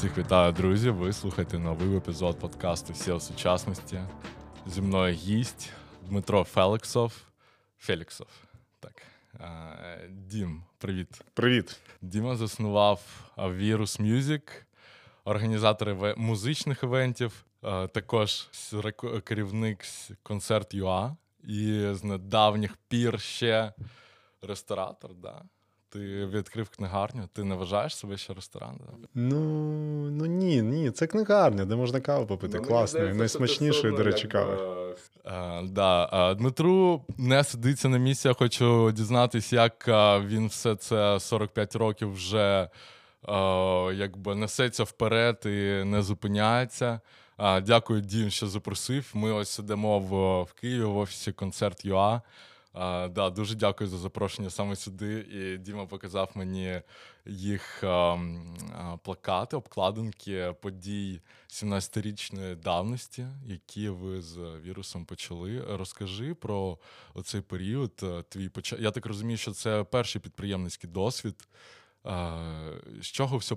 Всіх вітаю, друзі! Ви слухаєте новий епізод подкасту Сіль сучасності. Зі мною гість Дмитро Феліксов. Феліксов. Так. Дім, привіт. Привіт. Діма заснував Virus Music, організатор музичних івентів, також керівник Concert UA і з недавніх пір ще ресторатор. Да? Ти відкрив книгарню, ти не вважаєш себе ще рестораном? Ну ну ні, ні, це книгарня, де можна каву попити. Ну, Класно, найсмачнішої, до речі, кави. А, да. Дмитру не сидиться на місці. Я хочу дізнатися, як він все це 45 років вже а, якби несеться вперед і не зупиняється. А, Дякую, Дім, що запросив. Ми ось сидимо в, в Києві в офісі концерт ЮА. А, да, Дуже дякую за запрошення саме сюди. І Діма показав мені їх а, а, плакати, обкладинки подій 17-річної давності, які ви з вірусом почали. Розкажи про оцей період. Е, твій поч... Я так розумію, що це перший підприємницький досвід. З чого все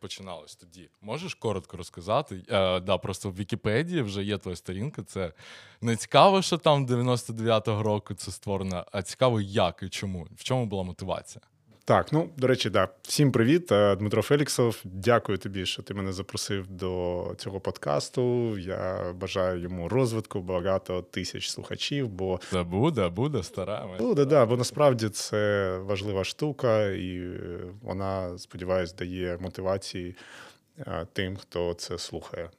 починалось тоді? Можеш коротко розказати? Е, да, Просто в Вікіпедії вже є твоя сторінка. Це не цікаво, що там 99-го року це створено, а цікаво, як і чому. В чому була мотивація? Так, ну до речі, да. Всім привіт, е, Дмитро Феліксов. Дякую тобі, що ти мене запросив до цього подкасту. Я бажаю йому розвитку, багато тисяч слухачів. Бо це буде, буде стараємо. Буде, да, бо насправді це важлива штука, і вона, сподіваюся, дає мотивації е, тим, хто це слухає.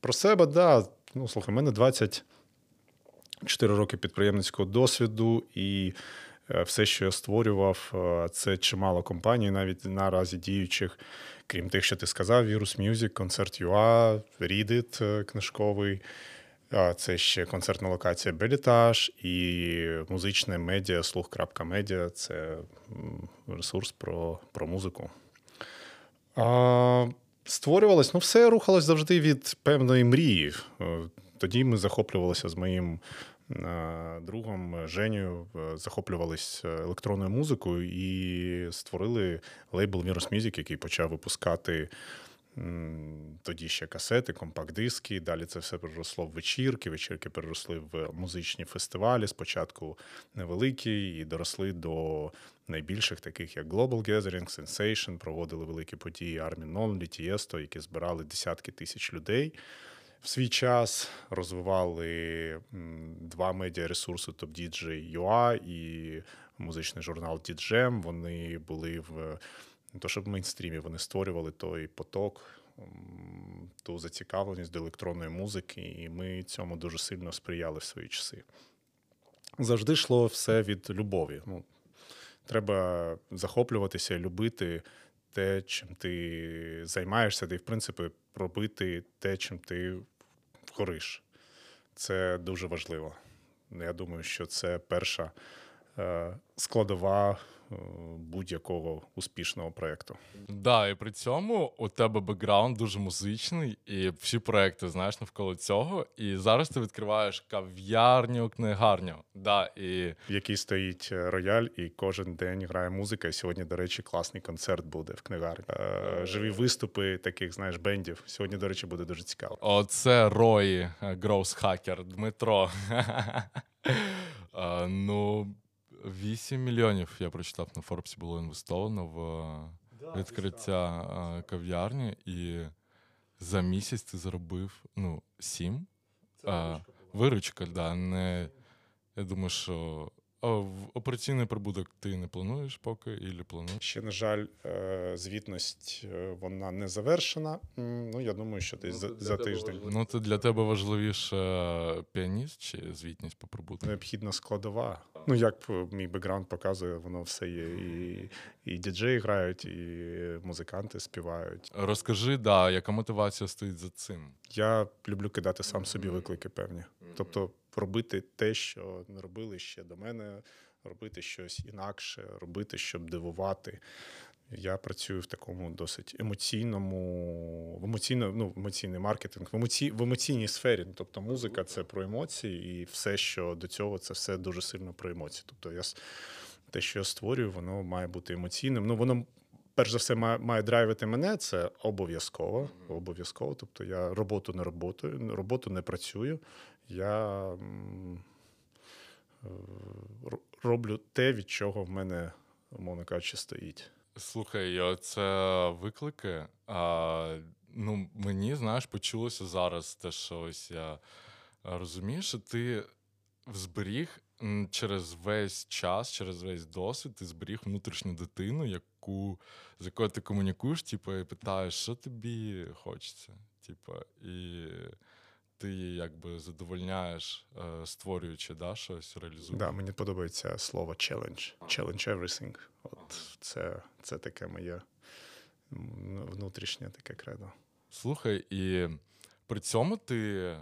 Про себе, да. Ну, слухай, мене 24 роки підприємницького досвіду і. Е, все, що я створював, е, це чимало компаній, навіть наразі діючих, крім тих, що ти сказав: Virus Music, концерт UA, Reddit е, книжковий. Це ще концертна локація Белітаж і музичне медіа, слух.медіа це ресурс про про музику. А, Створювалось, ну, все рухалось завжди від певної мрії. Тоді ми захоплювалися з моїм другом Женю захоплювались е, електронною музикою і створили лейбл Virus Music, який почав випускати. Тоді ще касети, компакт-диски. Далі це все переросло в вечірки. Вечірки переросли в музичні фестивалі. Спочатку невеликі, і доросли до найбільших, таких як Global Gathering, Sensation, проводили великі події Armin Only, Tiesto, які збирали десятки тисяч людей в свій час розвивали два медіаресурси TopDJ.ua і музичний журнал DJM. Вони були в не то, щоб в мейнстрімі вони створювали той поток, ту зацікавленість до електронної музики, і ми цьому дуже сильно сприяли в свої часи. Завжди йшло все від любові. Ну, Треба захоплюватися, любити те, чим ти займаєшся, і, в принципі, робити те, чим ти гориш. Це дуже важливо. Я думаю, що це перша е, складова будь-якого успішного проєкту. Да, і при цьому у тебе бекграунд дуже музичний, і всі проекти знаєш навколо цього. І зараз ти відкриваєш кав'ярню, книгарню. Да, і... В якій стоїть е, рояль, і кожен день грає музика. І сьогодні, до речі, класний концерт буде в книгарні. Е, живі виступи таких, знаєш, бендів. Сьогодні, до речі, буде дуже цікаво. Оце Рої, Гроус Хакер, Дмитро. Ну. 8 мільйонів я прочитав на Форбсі було інвестовано в відкриття кав'ярні, і за місяць ти заробив ну, 7. Це виручка, да. Не, Я думаю, що Операційний прибуток ти не плануєш поки і плануєш? Ще, на жаль, е, звітність е, вона не завершена. Ну, я думаю, що десь ну, за, за тиждень. Ну, це для тебе важливіше піаніст чи звітність по прибутку? Необхідна складова. Ну, як мій бекграунд показує, воно все є. І і діджеї грають, і музиканти співають. Розкажи, да, яка мотивація стоїть за цим? Я люблю кидати сам собі виклики певні. Тобто робити те, що не робили ще до мене, робити щось інакше, робити, щоб дивувати. Я працюю в такому досить емоційному, в емоційно, ну, емоційний маркетинг, в емоці, в емоційній сфері. Тобто музика це про емоції, і все, що до цього, це все дуже сильно про емоції. Тобто, я те, що я створюю, воно має бути емоційним. Ну, воно перш за все, має, має драйвити мене, це обов'язково. Обов'язково. Тобто я роботу не роботою, роботу не працюю. Я е, ро- роблю те, від чого в мене, умовно кажучи, стоїть. Слухай, це виклики. А, ну, мені, знаєш, почулося зараз те, що ось я розумію, що ти зберіг через весь час, через весь досвід, ти зберіг внутрішню дитину, яку, з якою ти комунікуєш, типу, і питаєш, що тобі хочеться. Типу, і ти якби задовольняєш, е, створюючи да, щось, реалізуєш. Да, мені подобається слово challenge. Challenge everything. От це, це таке моє внутрішнє таке кредо. Слухай, і при цьому ти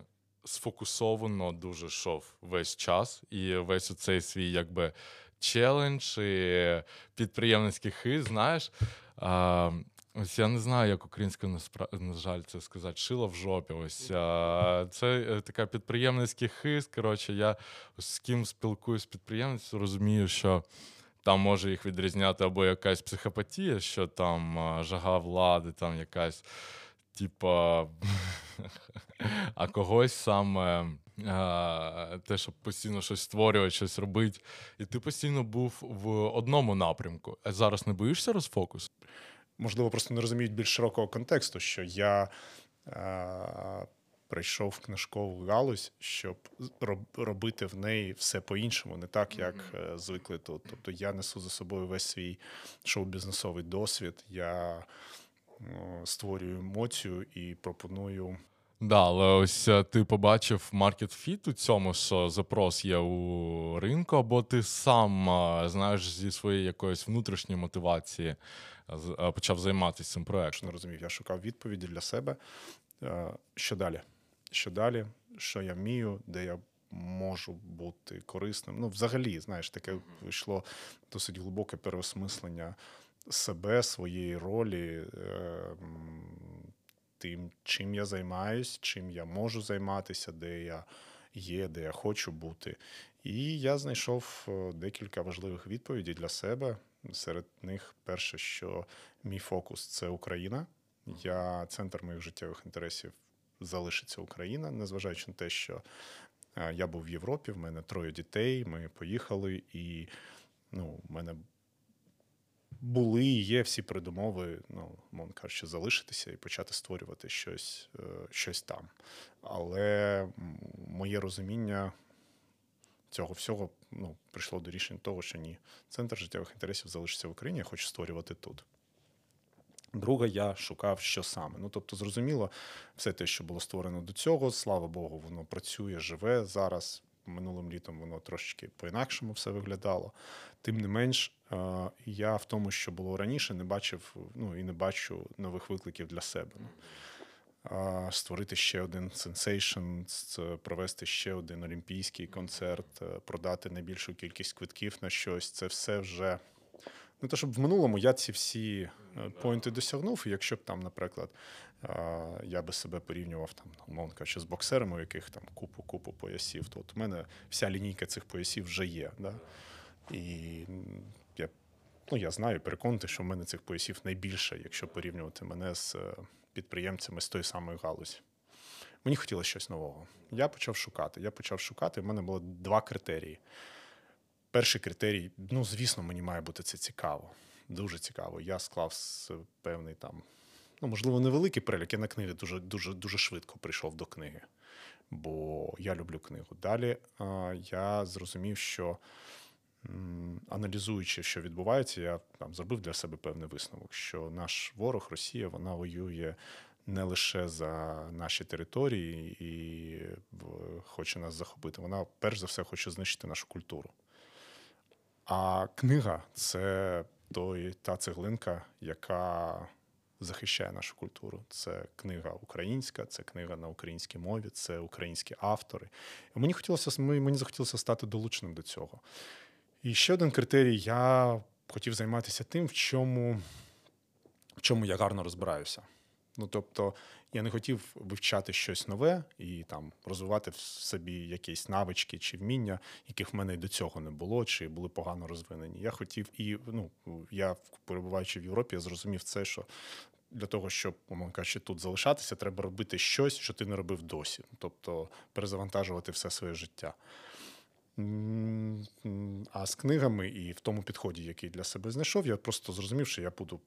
сфокусовано дуже йшов весь час, і весь оцей свій якби челендж і підприємницький хист, знаєш. А, ось я не знаю, як українською на жаль, це сказати, шила в жопі. Ось а, це е, така підприємницький хист. Коротше, я з ким спілкуюсь з підприємництвом, розумію, що. Там може їх відрізняти або якась психопатія, що там жага влади, там якась, типа, а когось саме те, щоб постійно щось створювати, щось робити. І ти постійно був в одному напрямку. А зараз не боїшся розфокус? Можливо, просто не розуміють більш широкого контексту, що я е, прийшов в книжкову галузь, щоб робити в неї все по-іншому, не так, як е, звикли тут. Тобто я несу за собою весь свій шоу-бізнесовий досвід, я е, створюю емоцію і пропоную. Да, але ось е, ти побачив маркет фіт у цьому, що запрос є у ринку, або ти сам е, знаєш зі своєї якоїсь внутрішньої мотивації почав займатися цим проектом. не розумів, я шукав відповіді для себе. Е, Що далі? Що далі? Що я вмію, де я можу бути корисним? Ну, взагалі, знаєш, таке вийшло досить глибоке переосмислення себе, своєї ролі, е, тим, чим я займаюсь, чим я можу займатися, де я є, де я хочу бути. І я знайшов е, декілька важливих відповідей для себе. Серед них перше, що мій фокус це Україна. Я центр моїх життєвих інтересів залишиться Україна, незважаючи на те, що е, я був в Європі, в мене троє дітей. Ми поїхали, і ну, в мене були і є всі передумови, ну, мовно кажучи, залишитися і почати створювати щось, е, щось там. Але моє розуміння цього всього ну, прийшло до рішення того, що ні, центр життєвих інтересів залишиться в Україні, я хочу створювати тут. Друге, я шукав, що саме. Ну, тобто, зрозуміло, все те, що було створено до цього, слава Богу, воно працює, живе зараз. Минулим літом воно трошечки по-інакшому все виглядало. Тим не менш, е, я в тому, що було раніше, не бачив ну, і не бачу нових викликів для себе. Ну, Створити ще один Sensation, провести ще один олімпійський концерт, е, продати найбільшу кількість квитків на щось. Це все вже. Ну, то, щоб в минулому я ці всі е, point и досягнув, і якщо б там, наприклад, я би себе порівнював там, умовно кажучи, з боксерами, у яких там купу-купу поясів, то от у мене вся лінійка цих поясів вже є. Да? І я, ну, я знаю, переконаний, що в мене цих поясів найбільше, якщо порівнювати мене з е, підприємцями з тої самої галузі. Мені хотілося щось нового. Я почав шукати. Я почав шукати. в мене було два критерії. Перший критерій, ну, звісно, мені має бути це цікаво. Дуже цікаво. Я склав певний там, ну, можливо, невеликий перелік. Я на книги дуже, дуже, дуже швидко прийшов до книги, бо я люблю книгу. Далі а, я зрозумів, що аналізуючи, що відбувається, я там зробив для себе певний висновок, що наш ворог, Росія, вона воює не лише за наші території і хоче нас захопити. Вона перш за все хоче знищити нашу культуру. А книга це той, та цеглинка, яка захищає нашу культуру. Це книга українська, це книга на українській мові, це українські автори. Мені хотілося мені захотілося стати долученим до цього. І ще один критерій: я хотів займатися тим, в чому, в чому я гарно розбираюся. Ну тобто, я не хотів вивчати щось нове і там розвивати в собі якісь навички чи вміння, яких в мене й до цього не було, чи були погано розвинені. Я хотів і ну я перебуваючи в Європі, я зрозумів це, що. Для того, щоб, умовно кажучи, тут залишатися, треба робити щось, що ти не робив досі. Тобто перезавантажувати все своє життя. А з книгами і в тому підході, який для себе знайшов, я просто зрозумів, що я буду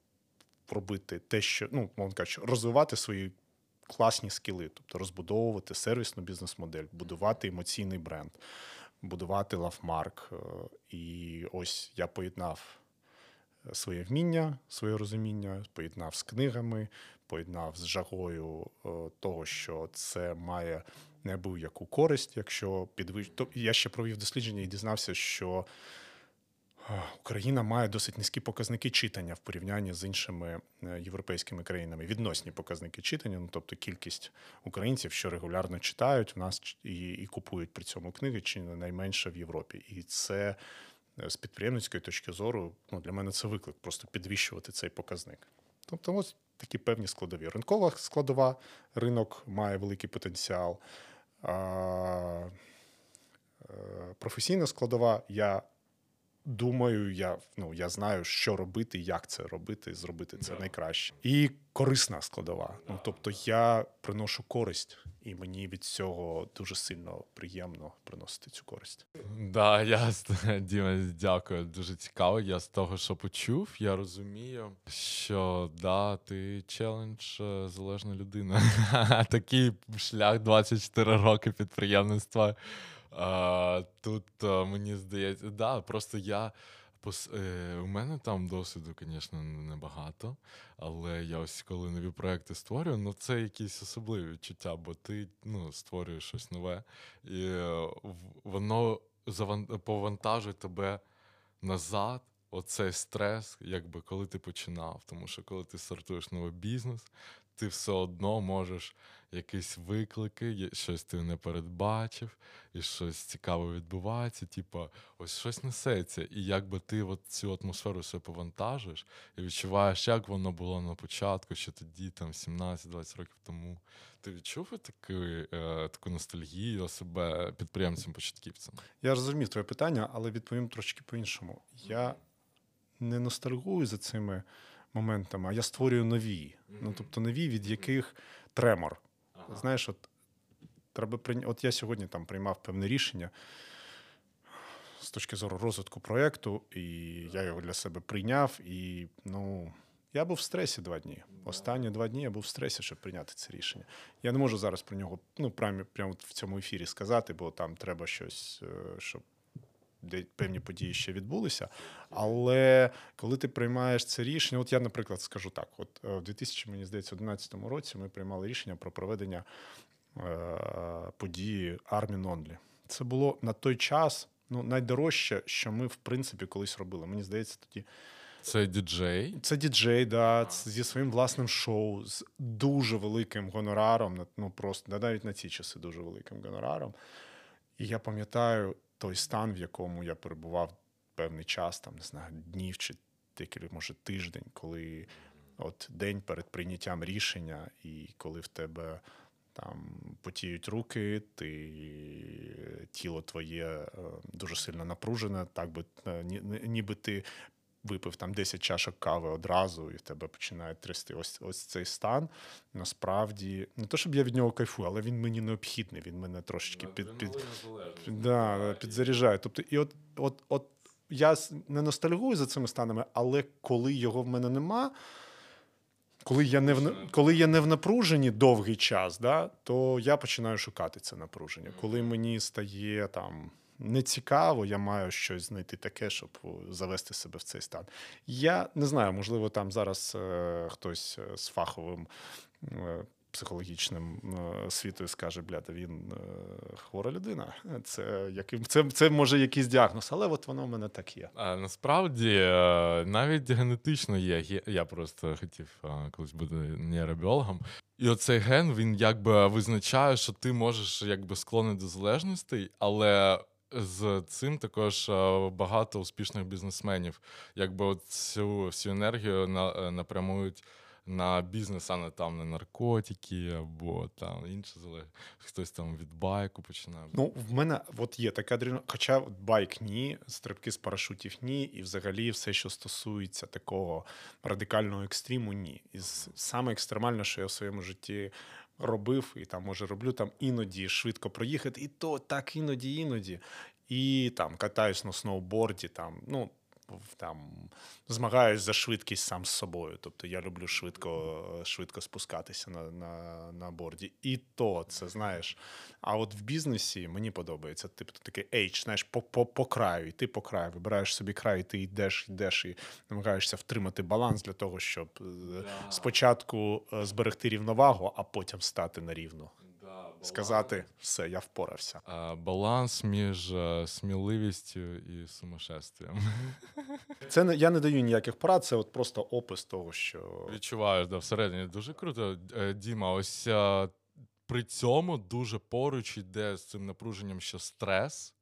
робити те, що ну, мовно кажучи, розвивати свої класні скіли, тобто розбудовувати сервісну бізнес-модель, будувати емоційний бренд, будувати лавмарк. І ось я поєднав своє вміння, своє розуміння, поєднав з книгами, поєднав з жагою того, що це має неабияку користь, якщо підвищ... Я ще провів дослідження і дізнався, що Україна має досить низькі показники читання в порівнянні з іншими е, європейськими країнами. Відносні показники читання, ну тобто кількість українців, що регулярно читають, в нас і і купують при цьому книги, чи не найменше в Європі. І це е, з підприємницької точки зору ну, для мене це виклик просто підвищувати цей показник. Тобто, ось такі певні складові. Ринкова складова, ринок має великий потенціал. Е, Професійна складова. Я думаю, я ну, я знаю, що робити, як це робити, зробити це yeah. найкраще. І корисна складова. Yeah. Ну тобто я приношу користь, і мені від цього дуже сильно приємно приносити цю користь. Да, я Діма, дякую. Дуже цікаво. Я з того, що почув, я розумію, що да, ти челендж е, залежна людина. Такий шлях 24 роки підприємництва. А, Тут мені здається, да, просто я. Е, У мене там досвіду, звісно, небагато, але я ось коли нові проекти створюю, ну це якісь особливі відчуття, бо ти ну, створюєш щось нове, і е, воно повантажує тебе назад. Оцей стрес, якби коли ти починав. Тому що коли ти стартуєш новий бізнес, ти все одно можеш якісь виклики, щось ти не передбачив, і щось цікаве відбувається. Типа, ось щось несеться. І якби ти от цю атмосферу все повантажиш і відчуваєш, як воно було на початку, ще тоді, там 17-20 років тому. Ти відчув таку, е, таку ностальгію себе підприємцем-початківцем? Я розумів твоє питання, але відповім трошки по-іншому. Я не ностальгую за цими моментами, а я створюю нові. Ну тобто нові, від яких тремор. Знаєш, от треба прийня... От я сьогодні там приймав певне рішення з точки зору розвитку проєкту, і я його для себе прийняв. І ну, я був в стресі два дні. Останні два дні я був в стресі, щоб прийняти це рішення. Я не можу зараз про нього ну, прямо, прямо в цьому ефірі сказати, бо там треба щось, е, щоб де певні події ще відбулися. Але коли ти приймаєш це рішення, от я, наприклад, скажу так: от е, в 2011 році ми приймали рішення про проведення е, події Army Only. Це було на той час ну, найдорожче, що ми, в принципі, колись робили. Мені здається, тоді. Це діджей? Це діджей, да, зі своїм власним шоу, з дуже великим гонораром. Ну просто навіть на ці часи дуже великим гонораром. І я пам'ятаю, той стан, в якому я перебував певний час, там не знаю, днів чи декілька, може, тиждень, коли от день перед прийняттям рішення, і коли в тебе там потіють руки, ти тіло твоє е, дуже сильно напружене, так би е, ніби ти випив там 10 чашок кави одразу, і в тебе починає трясти ось ось цей стан. Насправді, не то, щоб я від нього кайфую, але він мені необхідний. Він мене трошечки під, під, під, да, підзаряджає. Тобто, і от, от, от я не ностальгую за цими станами, але коли його в мене нема. Коли я не в коли я не в напруженні довгий час, да, то я починаю шукати це напруження. Коли мені стає там не цікаво, я маю щось знайти таке, щоб завести себе в цей стан. Я не знаю, можливо, там зараз е, хтось е, з фаховим. Е, психологічним е, світою скаже, бляда, він е, хвора людина. Це це, це може якийсь діагноз, але от воно в мене так є. А, Насправді навіть генетично є. Я просто хотів колись бути нейробіологом. І оцей ген він якби визначає, що ти можеш якби склонний до залежностей, але з цим також е, багато успішних бізнесменів, якби цю всю енергію е, напрямують на бізнес, а не там на наркотики або там інше залежить. Хтось там від байку починає. Ну, в мене от є така адреналін, хоча байк ні, стрибки з парашутів ні, і взагалі все, що стосується такого радикального екстриму, ні. І саме екстремальне, що я в своєму житті робив, і там може роблю там іноді швидко проїхати, і то так іноді, іноді. І там катаюсь на сноуборді, там, ну. В- Там змагаюсь за швидкість сам з собою. Тобто я люблю швидко, швидко спускатися на, на, на борді. І то це знаєш. А от в бізнесі мені подобається. Типу такий edge, знаєш, по, по, по краю, і ти по краю, вибираєш собі край, і ти йдеш, йдеш і намагаєшся втримати баланс для того, щоб е, спочатку е, зберегти рівновагу, а потім стати на рівну. Сказати все, я впорався. А, баланс між е, сміливістю і сумасшествием. Це не я не даю ніяких порад, це от просто опис того, що Відчуваєш, да, всередині дуже круто. Е, Діма, ось е, при цьому дуже поруч іде з цим напруженням ще стрес.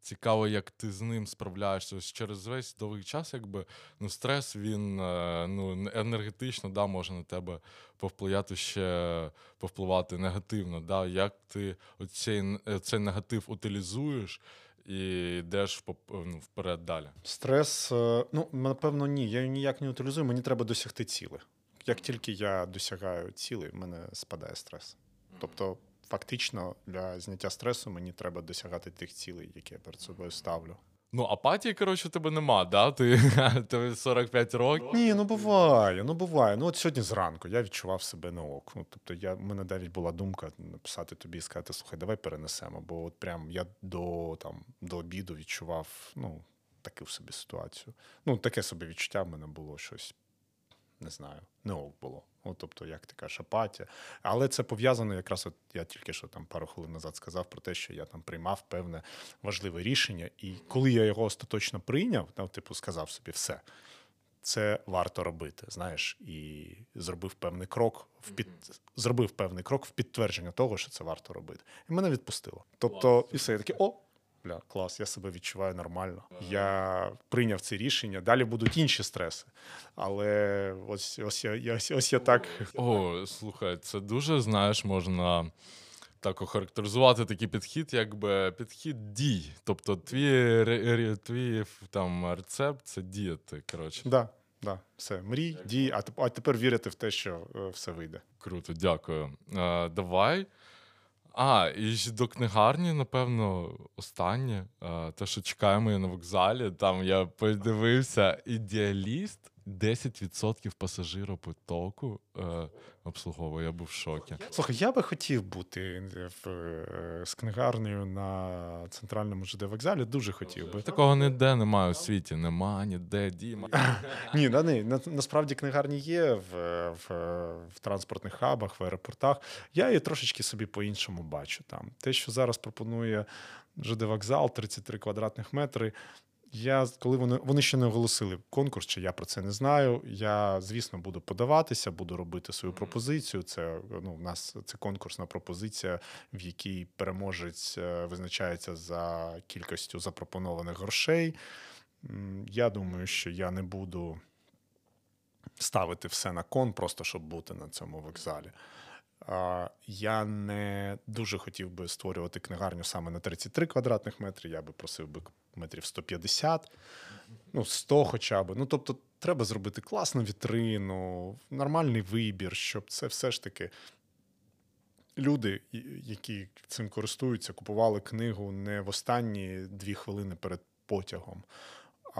Цікаво, як ти з ним справляєшся. Ось через весь довгий час, якби ну, стрес він е, ну, енергетично да, може на тебе повпливати ще повпливати негативно. Да? Як ти оцей, е, цей негатив утилізуєш і йдеш ну, вперед далі. стрес, е, ну напевно, ні. Я ніяк не утилізую, мені треба досягти цілей. Як тільки я досягаю цілей, в мене спадає стрес. Тобто, фактично, для зняття стресу мені треба досягати тих цілей, які я перед собою ставлю. Ну, апатії, коротше, тебе нема, да? Ти, тобі 45 років. Ні, ну буває, ну буває. Ну от сьогодні зранку я відчував себе на ок. Ну, тобто, я, в мене навіть була думка написати тобі і сказати, слухай, давай перенесемо. Бо от прям я до, там, до обіду відчував ну, таку собі ситуацію. Ну, таке собі відчуття в мене було щось, не знаю, не ок було. От, тобто, як ти кажеш, апатія. Але це пов'язано якраз, от я тільки що там пару хвилин назад сказав про те, що я там приймав певне важливе рішення. І коли я його остаточно прийняв, ну, типу, сказав собі все це варто робити, знаєш, і зробив певний крок в під... зробив певний крок в підтвердження того, що це варто робити. І мене відпустило. Тобто, і все, я такий, о, бля, клас, я себе відчуваю нормально. Я прийняв це рішення. Далі будуть інші стреси. Але ось ось я, я ось, ось я так. О, слухай, це дуже, знаєш, можна так охарактеризувати такий підхід, якби підхід дій. Тобто, твій, твій там рецепт це діяти. Коротше, Да, да, все, мрій, дій, а а тепер вірити в те, що е, все вийде. круто, дякую. Е, давай. А, і ж до книгарні, напевно, останнє. Е, те, що чекаємо на вокзалі. Там я подивився ідеаліст. 10% пасажиропотоку е, обслуговує. Я був в шокі. Слухай, я би хотів бути в, е, з книгарнею на центральному ЖД вокзалі. Дуже хотів би. Такого ніде немає у світі. Нема ніде, Діма. Ні, ні. На, насправді книгарні є в, в, в транспортних хабах, в аеропортах. Я її трошечки собі по-іншому бачу. Там те, що зараз пропонує ЖД вокзал, 33 квадратних метри. Я коли вони вони ще не оголосили конкурс, чи я про це не знаю. Я, звісно, буду подаватися, буду робити свою пропозицію. Це ну, у нас це конкурсна пропозиція, в якій переможець е, визначається за кількістю запропонованих грошей. Я думаю, що я не буду ставити все на кон, просто щоб бути на цьому вокзалі. Я не дуже хотів би створювати книгарню саме на 33 квадратних метри. Я би просив би метрів 150, ну 100 хоча б. Ну тобто, треба зробити класну вітрину, нормальний вибір, щоб це все ж таки люди, які цим користуються, купували книгу не в останні дві хвилини перед потягом.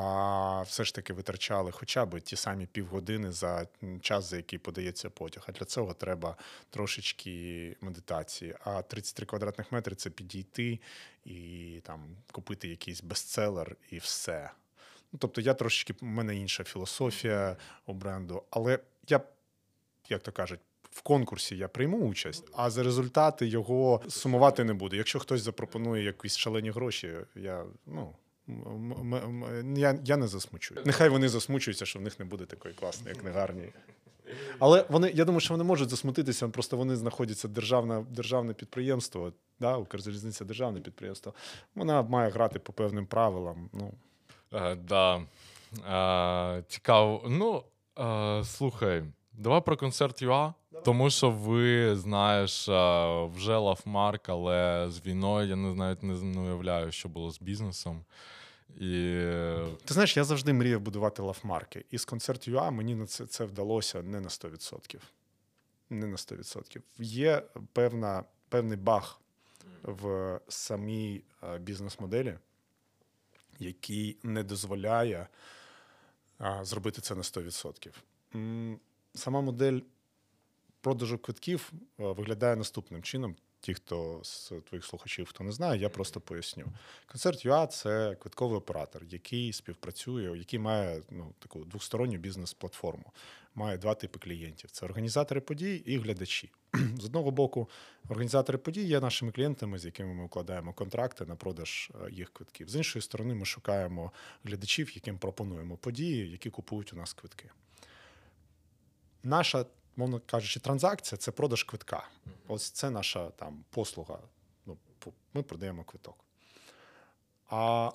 А все ж таки витрачали хоча б ті самі півгодини за час, за який подається потяг. А для цього треба трошечки медитації. А 33 квадратних метри це підійти і там купити якийсь бестселер і все. Ну, тобто, я трошечки, у мене інша філософія у бренду, але я, як то кажуть, в конкурсі я прийму участь, а за результати його сумувати не буду. Якщо хтось запропонує якісь шалені гроші, я ну. М- м- м- Я, я не засмучую. Нехай вони засмучуються, що в них не буде такої класної книгарні. Але вони, я думаю, що вони можуть засмутитися, просто вони знаходяться державне, державне підприємство, да, Укрзалізниця державне підприємство. Вона має грати по певним правилам. Ну, Е, да. Е, цікаво. Ну, е, слухай, Давай про Concert UA, тому що ви знаєш вже lovemark, але з війною я не навіть не уявляю, що було з бізнесом. І... Ти знаєш, я завжди мріяв будувати лавмарки. І з концерт ЮА мені на це це вдалося не на 100%. Не на 100%. Є певна, певний баг в самій бізнес-моделі, який не дозволяє зробити це на 100%. Сама модель продажу квитків виглядає наступним чином. Ті, хто з твоїх слухачів, хто не знає, я просто поясню. Концерт ЮА це квитковий оператор, який співпрацює, який має ну, таку двосторонню бізнес-платформу. Має два типи клієнтів: це організатори подій і глядачі. З одного боку, організатори подій є нашими клієнтами, з якими ми укладаємо контракти на продаж е, їх квитків. З іншої сторони, ми шукаємо глядачів, яким пропонуємо події, які купують у нас квитки. Наша мовно кажучи, транзакція це продаж квитка. Ось це наша там послуга. Ну, Ми продаємо квиток. А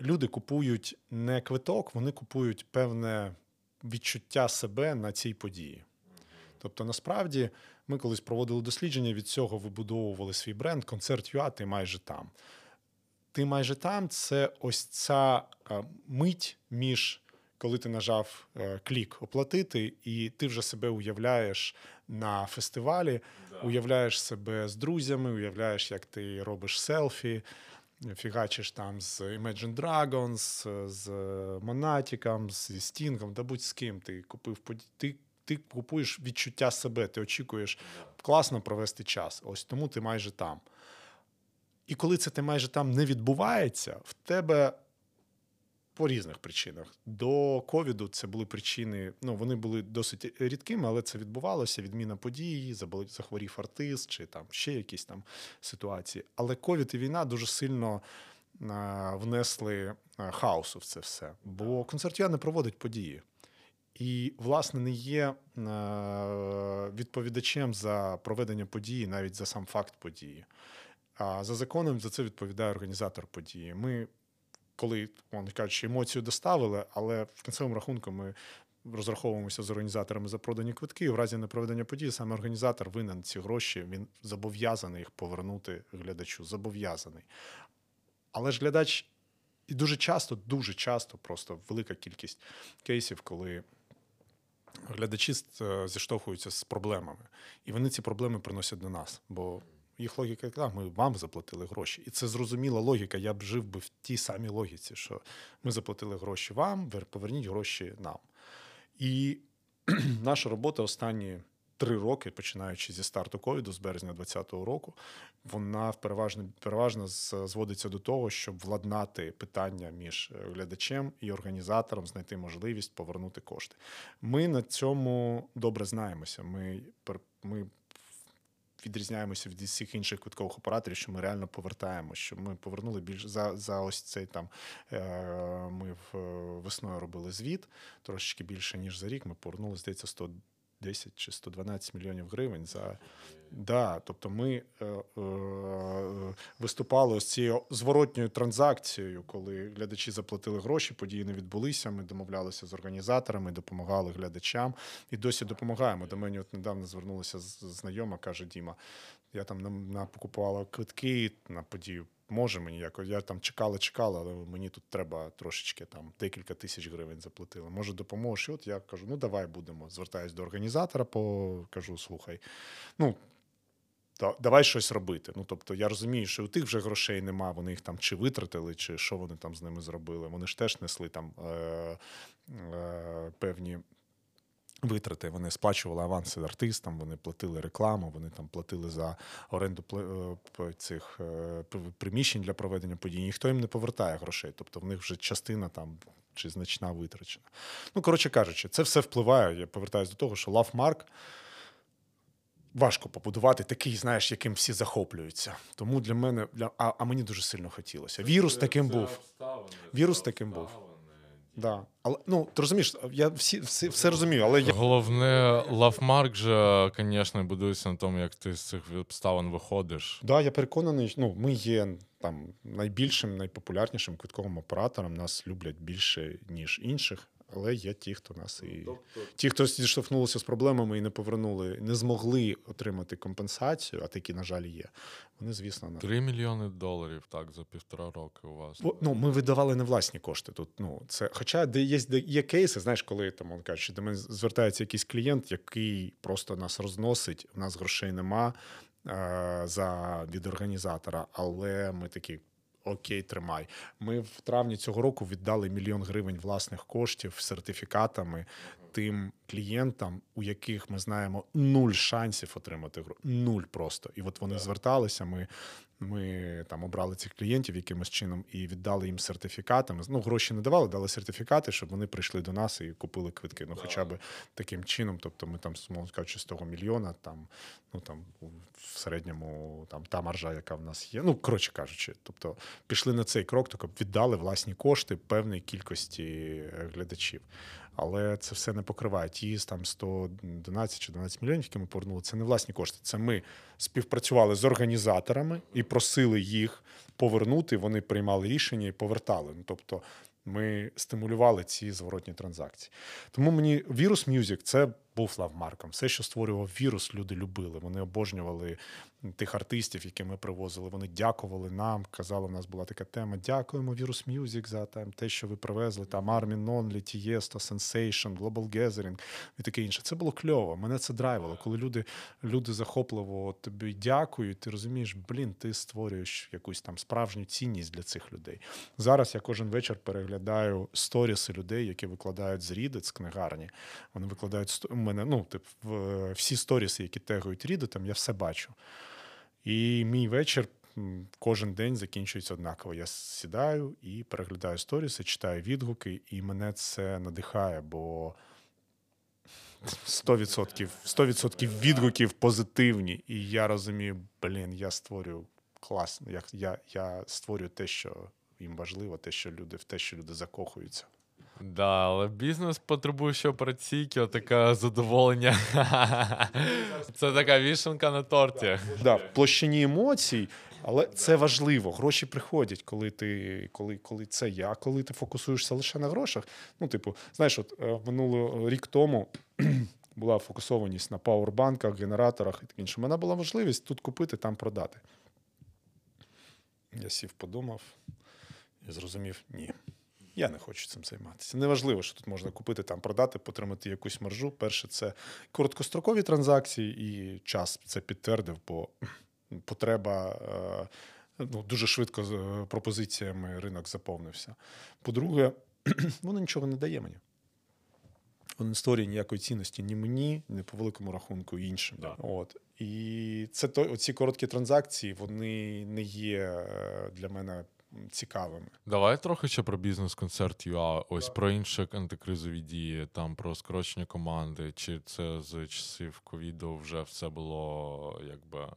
люди купують не квиток, вони купують певне відчуття себе на цій події. Тобто, насправді, ми колись проводили дослідження, від цього вибудовували свій бренд, концерт ЮА, ти майже там. Ти майже там це ось ця мить між коли ти нажав е, клік оплатити, і ти вже себе уявляєш на фестивалі, да. уявляєш себе з друзями, уявляєш, як ти робиш селфі, фігачиш там з Imagine Dragons, з Монатіком, зі Стінгом, да будь з ким ти купив ти. Ти купуєш відчуття себе, ти очікуєш класно провести час. Ось тому ти майже там. І коли це ти майже там не відбувається, в тебе по різних причинах. До ковіду це були причини. Ну вони були досить рідкими, але це відбувалося. Відміна подій, захворів артист чи там ще якісь там ситуації. Але ковід і війна дуже сильно внесли хаосу в це все. Бо концертія не проводить події. І, власне, не є відповідачем за проведення події, навіть за сам факт події. А за законом за це відповідає організатор події. Ми коли вони кажуть, емоцію доставили, але в кінцевому рахунку ми розраховуємося з організаторами за продані квитки. І в разі непроведення події саме організатор винен ці гроші, він зобов'язаний їх повернути глядачу. Зобов'язаний. Але ж глядач і дуже часто, дуже часто, просто велика кількість кейсів, коли. Глядачі е, зіштовхуються з проблемами, і вони ці проблеми приносять до нас. Бо їх логіка така, ми вам заплатили гроші. І це зрозуміла логіка. Я б жив би в тій самій логіці, що ми заплатили гроші вам, поверніть гроші нам. І наша робота останні три роки, починаючи зі старту ковіду, з березня 2020 року, вона переважно переважно зводиться до того, щоб владнати питання між е, глядачем і організатором, знайти можливість повернути кошти. Ми на цьому добре знаємося. Ми ми відрізняємося від всіх інших квиткових операторів, що ми реально повертаємо. Що ми повернули більше за за ось цей там. Е, ми в весною робили звіт трошечки більше ніж за рік. Ми повернули здається 100 10 чи 112 мільйонів гривень за да. Тобто, ми е, е, виступали з цією зворотньою транзакцією, коли глядачі заплатили гроші, події не відбулися. Ми домовлялися з організаторами, допомагали глядачам і досі допомагаємо. До мене от недавно звернулася знайома, каже Діма. Я там на, на покупувала квитки на подію може мені якось. Я там чекала, чекала, але мені тут треба трошечки там декілька тисяч гривень заплатили. Може, допоможеш? І от я кажу: ну давай будемо. Звертаюсь до організатора, по кажу, слухай, ну. Давай щось робити. Ну тобто, я розумію, що у тих вже грошей нема, вони їх там чи витратили, чи що вони там з ними зробили. Вони ж теж несли там е, е, певні Витрати вони сплачували аванси артистам, вони платили рекламу, вони там платили за оренду е, цих е, приміщень для проведення подій. Ніхто їм не повертає грошей, тобто в них вже частина там чи значна витрачена. Ну, коротше кажучи, це все впливає. Я повертаюся до того, що лавмарк важко побудувати такий, знаєш, яким всі захоплюються. Тому для мене для а, а мені дуже сильно хотілося. Вірус таким був. Вірус таким був. Да. Але ну ти розумієш, я всі все, все розумію, але я головне лавмарк же, звісно, будується на тому, як ти з цих обставин виходиш. Да, я переконаний, ну ми є там найбільшим, найпопулярнішим квитковим оператором. Нас люблять більше ніж інших. Але є ті, хто нас і ті, хто зіштовхнулися з проблемами і не повернули, не змогли отримати компенсацію, а такі, на жаль, є. Вони, звісно, на 3 мільйони доларів так за півтора роки у вас. Бо, ну, ми видавали не власні кошти. Тут ну це, хоча де є де є кейси, знаєш, коли там он каже, до мене звертається якийсь клієнт, який просто нас розносить. У нас грошей нема е, за від організатора, але ми такі. Окей, тримай. Ми в травні цього року віддали мільйон гривень власних коштів сертифікатами тим клієнтам, у яких ми знаємо нуль шансів отримати гру. Нуль просто. І от вони зверталися. Ми ми там обрали цих клієнтів якимось чином і віддали їм сертифікатами. Ну, гроші не давали, дали сертифікати, щоб вони прийшли до нас і купили квитки. Ну, хоча б таким чином. Тобто, ми там, мовно кажучи, з того мільйона, там, ну там в середньому там та маржа, яка в нас є. Ну, коротше кажучи, тобто пішли на цей крок, тобто віддали власні кошти певної кількості е, глядачів. Але це все не покриває. Ті там 111 чи 12 мільйонів, які ми повернули. Це не власні кошти. Це ми співпрацювали з організаторами і просили їх повернути. Вони приймали рішення і повертали. Ну, Тобто ми стимулювали ці зворотні транзакції. Тому мені вірус Music це був лавмарком. Все, що створював вірус, люди любили. Вони обожнювали тих артистів, які ми привозили. Вони дякували нам. Казали, у нас була така тема. Дякуємо Virus Music за там те, що ви привезли. Там Armin Nonly, Tiesto, Sensation, Global Gathering і таке інше. Це було кльово. Мене це драйвило. Коли люди люди захопливо тобі дякують, ти розумієш, блін, ти створюєш якусь там справжню цінність для цих людей. Зараз я кожен вечір переглядаю сторіси людей, які викладають з з книгарні. Вони викладають мене, ну, тип, всі сторіси, які тегують Reddit, там я все бачу. І мій вечір кожен день закінчується однаково. Я сідаю і переглядаю сторіси, читаю відгуки, і мене це надихає, бо 100% 100% відгуків позитивні. І я розумію, блін, я створюю класно. Я, я, я створюю те, що їм важливо, те, що люди в те, що люди закохуються. Да, але бізнес потребує ще операційки, таке задоволення. Це така вішенка на торті. Да, в площині емоцій, але це важливо. Гроші приходять, коли ти коли, коли це. А коли ти фокусуєшся лише на грошах. Ну, типу, знаєш, от е, минуло рік тому. Була фокусованість на пауербанках, генераторах і таке інше. У мене була можливість тут купити, там продати. Я сів, подумав і зрозумів, ні. Я не хочу цим займатися. Неважливо, що тут можна купити, там продати, потримати якусь маржу. Перше, це короткострокові транзакції, і час це підтвердив, бо потреба е, ну, дуже швидко з е, пропозиціями ринок заповнився. По-друге, воно нічого не дає мені. Воно не створює ніякої цінності ні мені, ні по великому рахунку іншим. Да. От. І це то, оці короткі транзакції, вони не є е, для мене цікавими. Давай трохи ще про бізнес-концерт ЮА. Ось про інші антикризові дії, там про скорочення команди. Чи це з часів ковіду вже все було якби.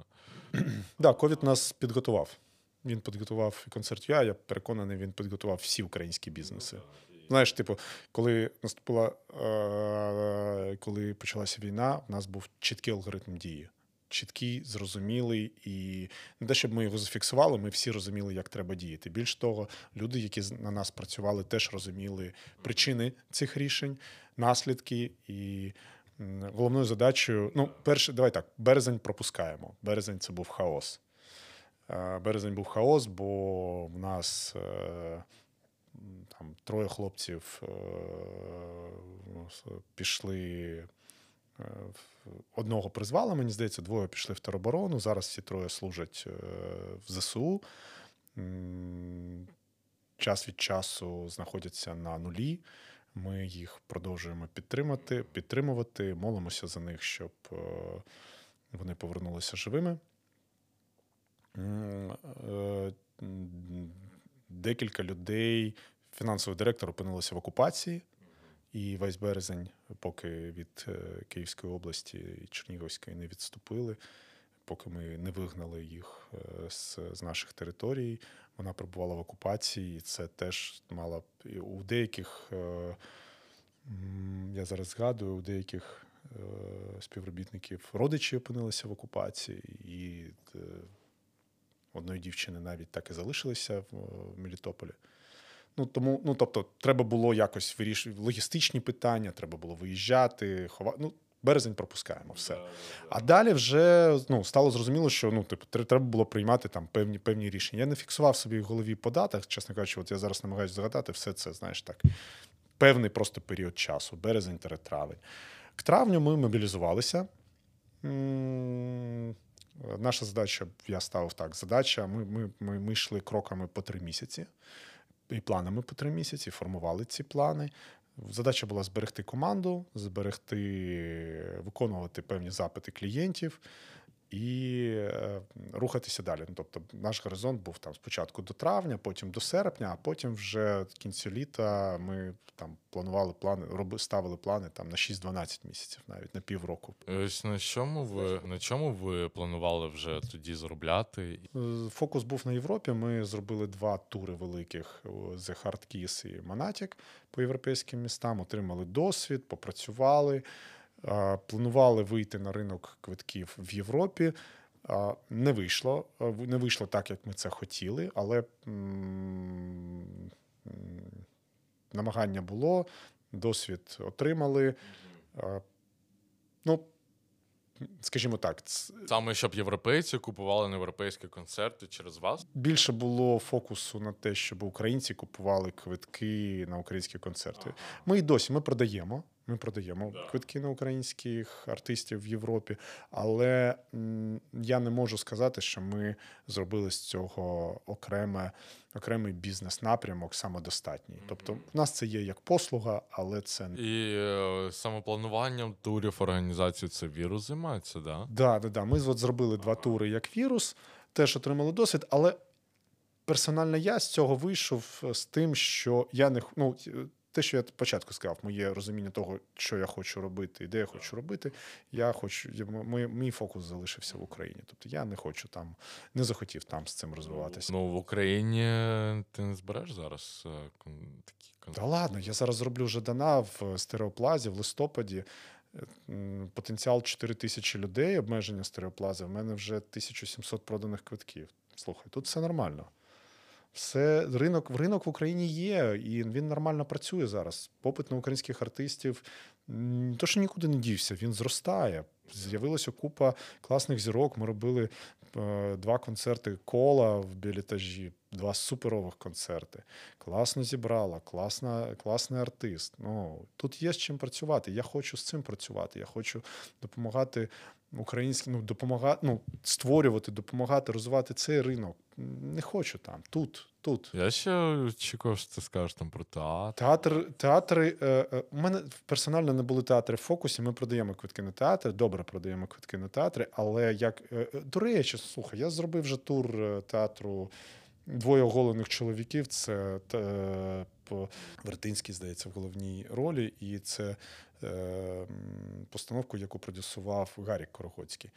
Так, ковід нас підготував. Він підготував концерт ЮА. Я переконаний, він підготував всі українські бізнеси. Знаєш, типу, коли наступила, е, коли почалася війна, у нас був чіткий алгоритм дії чіткий, зрозумілий, і не те, щоб ми його зафіксували, ми всі розуміли, як треба діяти. Більш того, люди, які на нас працювали, теж розуміли причини цих рішень, наслідки і. Головною задачею, ну, перше, давай так, березень пропускаємо. Березень це був хаос. Е, березень був хаос, бо в нас е, там троє хлопців е, пішли одного призвали, мені здається, двоє пішли в тероборону. Зараз всі троє служать е, в ЗСУ. Час від часу знаходяться на нулі. Ми їх продовжуємо підтримати, підтримувати, молимося за них, щоб е, вони повернулися живими. Е, декілька людей, фінансовий директор опинилися в окупації. І весь березень, поки від е, Київської області і Чернігівської не відступили, поки ми не вигнали їх е, з з наших територій, вона перебувала в окупації, і це теж мала у деяких, е, я зараз згадую, у деяких співробітників родичі опинилися в окупації, і одної дівчини навіть так і залишилися в Мелітополі. Ну тому, ну тобто, треба було якось вирішувати логістичні питання, треба було виїжджати, ховати. Ну, березень пропускаємо все. А далі вже ну, стало зрозуміло, що ну, типу, треба було приймати там певні певні рішення. Я не фіксував собі в голові по датах, чесно кажучи, от я зараз намагаюся згадати все це, знаєш так, певний просто період часу, березень-травень. К травню ми мобілізувалися. Наша задача, я ставив так: задача. Ми, ми, ми, ми йшли кроками по три місяці і планами по три місяці, формували ці плани. Задача була зберегти команду, зберегти, виконувати певні запити клієнтів і е, рухатися далі. Ну, тобто, наш горизонт був там спочатку до травня, потім до серпня, а потім вже в кінці літа ми там планували плани, роби, ставили плани там на 6-12 місяців, навіть на півроку. Ось на чому ви на чому ви планували вже тоді заробляти? Е, Фокус був на Європі. Ми зробили два тури великих The Hard Kiss і Monatic по європейським містам, отримали досвід, попрацювали, планували вийти на ринок квитків в Європі. Не вийшло. Не вийшло так, як ми це хотіли, але намагання було, досвід отримали. Ну, скажімо так, Саме щоб європейці купували на європейські концерти через вас? більше було фокусу на те, щоб українці купували квитки на українські концерти. Ми і досі ми продаємо. Ми продаємо квитки на українських артистів в Європі, але я не можу сказати, що ми зробили з цього окреме, окремий бізнес-напрямок самодостатній. Тобто, в нас це є як послуга, але це І е, самоплануванням турів організації це вірус займається, да? Да, да, да. Ми от зробили два тури як вірус, теж отримали досвід, але персонально я з цього вийшов з тим, що я не ну, те, що я спочатку сказав, моє розуміння того, що я хочу робити і де я хочу робити. Я хочу, я- мій, мій фокус залишився в Україні. Тобто я не хочу там, не захотів там з цим розвиватися. Ну в Україні ти не збереш зараз е, такі Та ладно, я зараз зроблю Жадана в стереоплазі в листопаді. Е, Потенціал 4 тисячі людей, обмеження стереоплази. В мене вже 1700 проданих квитків. Слухай, тут все нормально. Все, ринок, ринок в Україні є, і він нормально працює зараз. Попит на українських артистів то, що нікуди не дівся, він зростає. З'явилася купа класних зірок. Ми робили е, два концерти кола в білітажі, два суперових концерти. Класно зібрала, класна, класний артист. Ну, тут є з чим працювати. Я хочу з цим працювати. Я хочу допомагати українським, ну, допомагати, ну, створювати, допомагати, розвивати цей ринок. Не хочу там, тут, тут. Я ще очікував, що ти скажеш там про театр. Театр, театри. Е, е, у мене персонально не були театри в фокусі. Ми продаємо квитки на театри, добре продаємо квитки на театри. Але як е, е, до речі, слухай, я зробив вже тур е, театру двоє оголених чоловіків. Це е, по Вертинський, здається, в головній ролі, і це е, постановку, яку продюсував Гарік Корохоцький.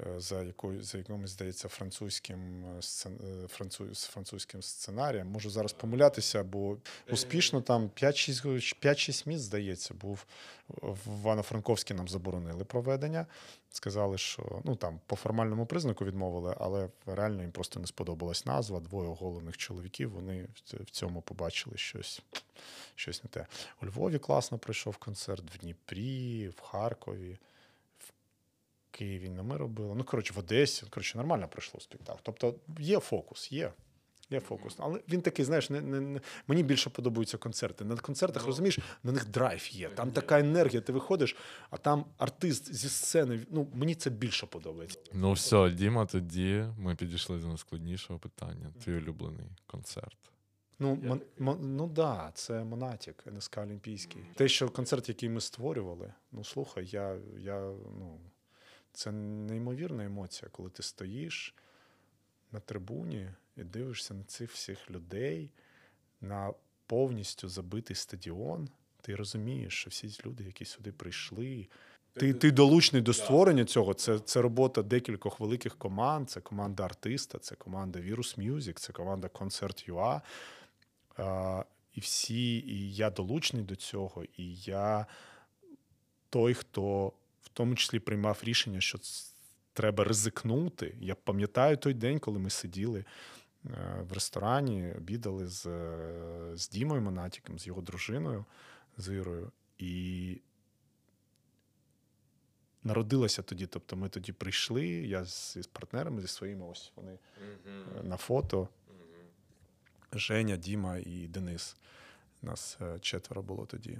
Е, За якою за якимось, здається, французьким е, е, француз, з французьким сценарієм. Можу зараз помилятися, бо успішно там 5-6 5-6 місць, здається, був в Івано-Франковській нам заборонили проведення. Сказали, що ну там по формальному признаку відмовили, але реально їм просто не сподобалась назва. Двоє оголених чоловіків. Вони в цьому побачили щось, щось не те. У Львові класно пройшов концерт, в Дніпрі, в Харкові. Києві не ми робили. Ну, коротше, в Одесі. Коротше, нормально пройшло спектакль. Тобто є фокус, є. Є фокус. Але він такий, знаєш, не, не, не... мені більше подобаються концерти. На концертах, розумієш, на них драйв є. Там така енергія, ти виходиш, а там артист зі сцени. Ну, мені це більше подобається. Ну все, Діма, тоді ми підійшли до найскладнішого питання. Твій улюблений концерт. Ну, мон, мон, ну да, це Монатік, НСК Олімпійський. Те, що концерт, який ми створювали, ну слухай, я, я ну, це неймовірна емоція, коли ти стоїш на трибуні і дивишся на цих всіх людей, на повністю забитий стадіон. Ти розумієш, що всі люди, які сюди прийшли. Ти, ти долучний до створення цього. Це, це робота декількох великих команд. Це команда артиста, це команда Virus Music, це команда Concert.ua. А, і всі, і я долучний до цього, і я той, хто в тому числі приймав рішення, що треба ризикнути. Я пам'ятаю той день, коли ми сиділи е, в ресторані, обідали з, е, з Дімою Монатіком, з його дружиною, з Ірою. І народилася тоді. Тобто ми тоді прийшли, я з, з партнерами, зі своїми, ось вони е, на фото. Женя, Діма і Денис. Нас четверо було тоді.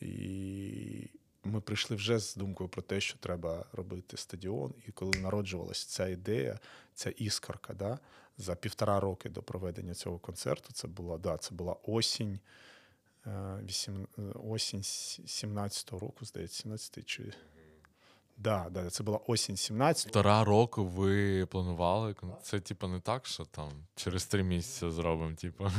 І ми прийшли вже з думкою про те, що треба робити стадіон. І коли народжувалася ця ідея, ця іскорка, да, за півтора роки до проведення цього концерту, це була, да, це була осінь, е, вісім, е, осінь 17-го року, здається, 17 чи. Да, да, це була осінь 17 Півтора року ви планували. Це, типу, не так, що там через три місяці зробимо, типу.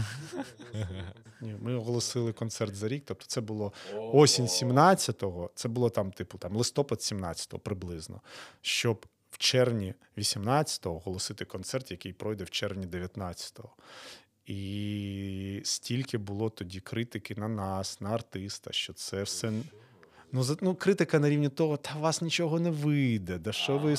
Ні, ми оголосили концерт за рік. Тобто це було осінь 17-го, це було там, типу, там листопад 17-го приблизно, щоб в червні 18-го оголосити концерт, який пройде в червні 19-го. І стільки було тоді критики на нас, на артиста, що це все. Ну, за- ну, критика на рівні того, та у вас нічого не вийде, да що ви,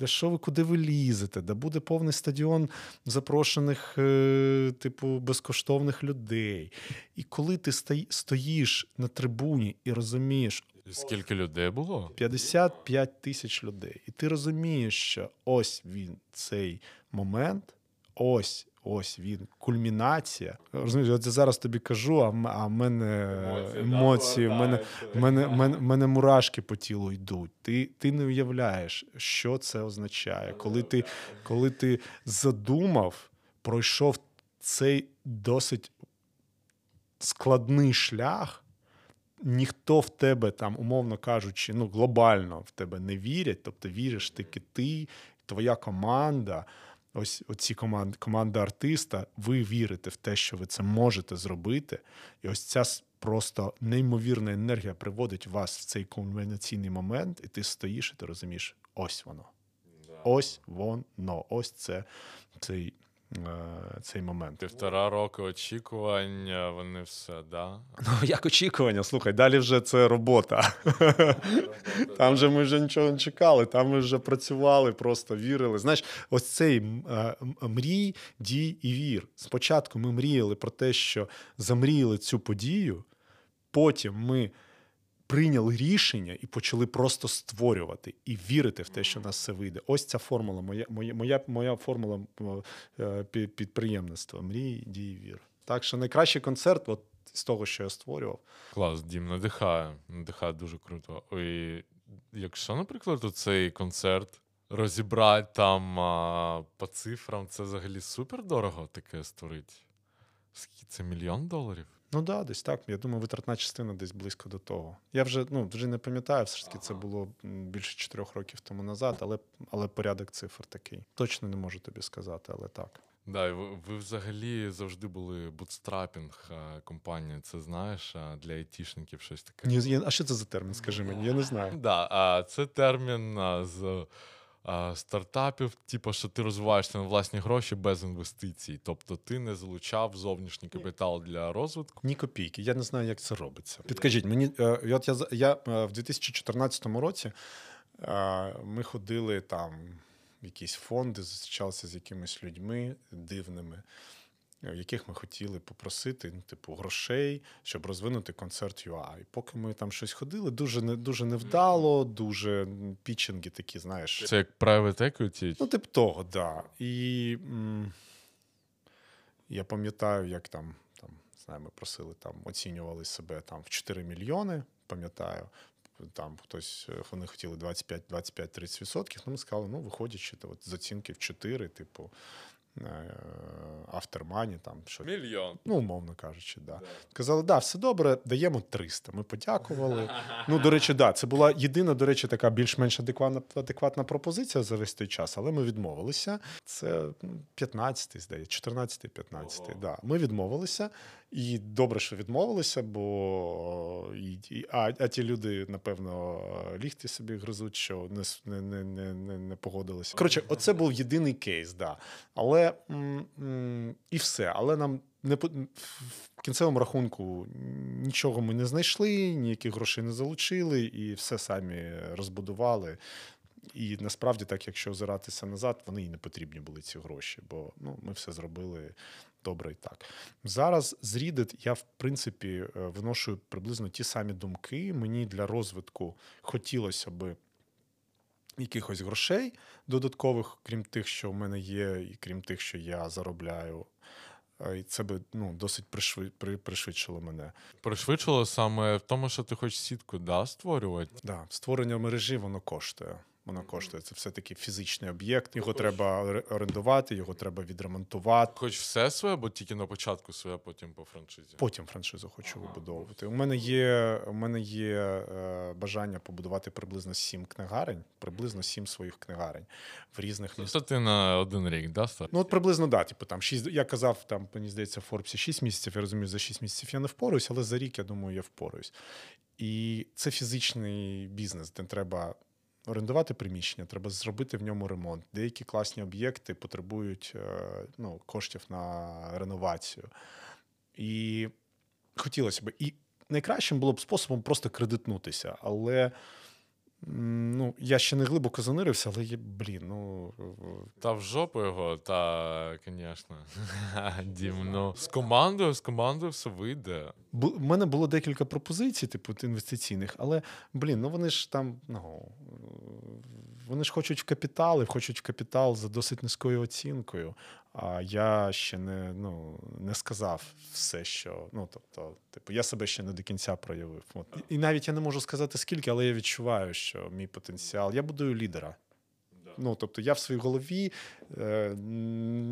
да що ви куди ви лізете, да буде повний стадіон запрошених, е, типу, безкоштовних людей. І коли ти стої- стоїш на трибуні і розумієш, Скільки людей було? 55 тисяч людей, і ти розумієш, що ось він цей момент, ось. Ось він, кульмінація. Розумієш, от я зараз тобі кажу, а а в мене Емоції, емоції, в мене, в мене, в мене, в мене мурашки по тілу йдуть. Ти, ти не уявляєш, що це означає. Коли ти, коли ти задумав, пройшов цей досить складний шлях, ніхто в тебе там, умовно кажучи, ну глобально в тебе не вірять, тобто віриш тільки ти, твоя команда. Ось оці команди, команда артиста, ви вірите в те, що ви це можете зробити. І ось ця просто неймовірна енергія приводить вас в цей кульмінаційний момент, і ти стоїш, і ти розумієш, ось воно. Ось воно, ось це цей, цей момент. Півтора року очікування, вони все, да? Ну, як очікування, слухай, далі вже це робота. Там же ми вже нічого не чекали, там ми вже працювали, просто вірили. Знаєш, ось цей е, мрій, дій і вір. Спочатку ми мріяли про те, що замріяли цю подію, потім ми прийняли рішення і почали просто створювати і вірити в те, що в нас все вийде. Ось ця формула, моя, моя, моя, формула е, підприємництва. Мрій, дій, вір. Так що найкращий концерт, от з того, що я створював. Клас, Дім, надихає. Надихає дуже круто. І якщо, наприклад, цей концерт розібрати там а, по цифрам, це взагалі супер дорого таке створити. Скільки це мільйон доларів? Ну да, десь так. Я думаю, витратна частина десь близько до того. Я вже ну вже не пам'ятаю, все ж таки це було більше чотирьох років тому назад, але але порядок цифр такий. Точно не можу тобі сказати, але так. Да, ви, ви взагалі завжди були бутстрапінг компанія. Це знаєш для айтішників щось таке. Ні, а що це за термін? Скажи мені, я не знаю. Да, а це термін з стартапів, типу, що ти розвиваєшся на власні гроші без інвестицій. Тобто ти не залучав зовнішній капітал для розвитку. Ні копійки. Я не знаю, як це робиться. Підкажіть мені, е, от я я е, в 2014 році е, ми ходили там в якісь фонди, зустрічалися з якимись людьми дивними. В яких ми хотіли попросити ну, типу грошей, щоб розвинути концерт ЮА. І поки ми там щось ходили, дуже не дуже невдало, дуже м, пітчинги такі, знаєш. Це як private equity. Ну, тип того, да. І м, я пам'ятаю, як там, там не знаю, ми просили там, оцінювали себе там в 4 мільйони, пам'ятаю. Там хтось е, вони хотіли 25-25-30%. Ну, ми сказали, ну, виходячи то от з оцінки в 4, типу автермані, там що. Мільйон. Ну, умовно кажучи, да. Казали, да, все добре, даємо 300. Ми подякували. Ну, до речі, да, це була єдина, до речі, така більш-менш адекватна, адекватна пропозиція за весь той час, але ми відмовилися. Це 15-й, здається, 14-й, 15-й. Да. Ми відмовилися. І добре, що відмовилися, бо і, і, а, а ті люди, напевно, ліхти собі гризуть, що не, не, не, не, не погодилися. Коротше, оце був єдиний кейс, да. Але м, м, і все. Але нам не в кінцевому рахунку нічого ми не знайшли, ніяких грошей не залучили, і все самі розбудували. І насправді, так, якщо озиратися назад, вони і не потрібні були ці гроші, бо ну, ми все зробили добре і так. Зараз з Reddit я, в принципі, е, виношую приблизно ті самі думки. Мені для розвитку хотілося би якихось грошей додаткових, крім тих, що в мене є, і крім тих, що я заробляю. Е, І це би ну, досить пришви- при- пришвидшило мене. Пришвидшило саме в тому, що ти хочеш сітку да, створювати. Да, створення мережі воно коштує. Воно коштує. Це все-таки фізичний об'єкт. Його треба оре- орендувати, його треба відремонтувати. Хоч все своє, бо тільки на початку своє, а потім по франшизі. Потім франшизу хочу вибудовувати. У мене є, у мене є е, бажання побудувати приблизно сім книгарень, приблизно сім своїх книгарень в різних містах. Це ти на один рік, да, стар? Ну, от приблизно, да, типу, там шість. Я казав, там, мені здається, в Форбсі 6 місяців. Я розумію, за 6 місяців я не впораюсь, але за рік, я думаю, я впораюсь. І це фізичний бізнес, де треба орендувати приміщення, треба зробити в ньому ремонт. Деякі класні об'єкти потребують е, ну, коштів на реновацію. І хотілося б. І найкращим було б способом просто кредитнутися. Але ну, я ще не глибоко занирився, але є, блін, ну. Та в жопу його, та, звісно. Дім, ну. З командою, з командою все вийде. Б У мене було декілька пропозицій, типу інвестиційних, але блін, ну вони ж там, ну вони ж хочуть в капітал і хочуть в капітал за досить низькою оцінкою. А я ще не, ну, не сказав все, що. Ну, тобто, типу, я себе ще не до кінця проявив. От. І навіть я не можу сказати скільки, але я відчуваю, що мій потенціал. Я будую лідера. Ну, тобто, я в своїй голові е,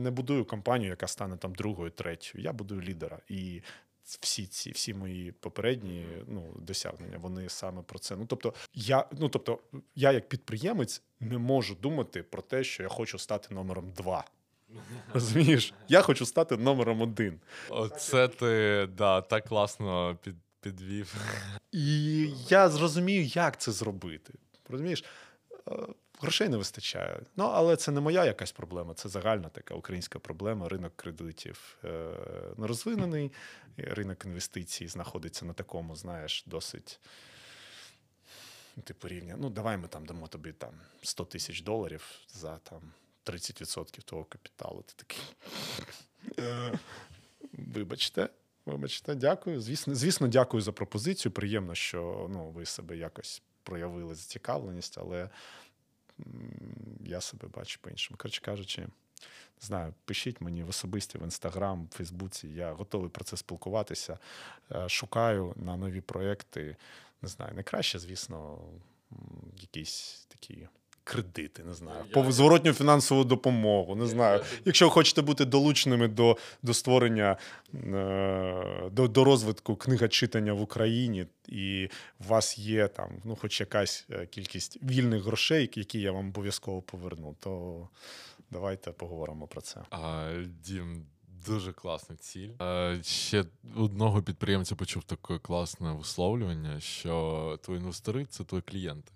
не будую компанію, яка стане там другою, третьою. Я будую лідера. І всі ці, всі мої попередні ну, досягнення, вони саме про це. Ну, тобто, я, ну, тобто, я як підприємець не можу думати про те, що я хочу стати номером два. Розумієш? Я хочу стати номером один. Оце ти да, так класно під, підвів. І я зрозумію, як це зробити. Розумієш? Грошей не вистачає. Ну, але це не моя якась проблема, це загальна така українська проблема. Ринок кредитів е, не розвинений, ринок інвестицій знаходиться на такому, знаєш, досить. Типу рівня. Ну, давай ми там дамо тобі там 100 тисяч доларів за там 30% твого капіталу. Ти такий. «Е, Вибачте, вибачте, дякую. Звісно, звісно, дякую за пропозицію. Приємно, що ну, ви себе якось проявили зацікавленість, але я себе бачу по-іншому. Коротше кажучи, не знаю, пишіть мені в особисті в інстаграм, в Фейсбуці. Я готовий про це спілкуватися. Е, Шукаю на нові проекти. Не знаю, найкраще, звісно, якісь такі. Кредити, не знаю, по зворотню фінансову допомогу. Не знаю. Якщо хочете бути долученими до, до створення е, до, до розвитку книгочитання в Україні, і у вас є там, ну, хоч якась е, кількість вільних грошей, які я вам обов'язково поверну, то давайте поговоримо про це. А, Дім, дуже класна ціль. А, ще одного підприємця почув таке класне висловлювання, що твої інвестори це твої клієнти.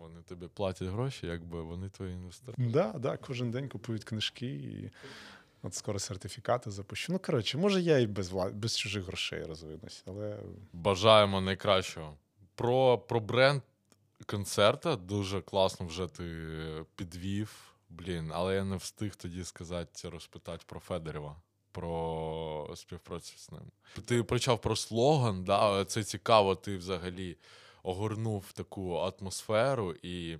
Вони тобі платять гроші, якби вони твої інвестори. Да, да, кожен день купують книжки і от скоро сертифікати запущу. Ну, коротше, може, я і без, вла... без чужих грошей розвинусь, але Бажаємо найкращого. Про, про бренд концерта дуже класно вже ти підвів. Блін, але я не встиг тоді сказати, розпитати про Федорєва, про співпрацю з ним. Ти почав про слоган, да, це цікаво, ти взагалі огорнув таку атмосферу і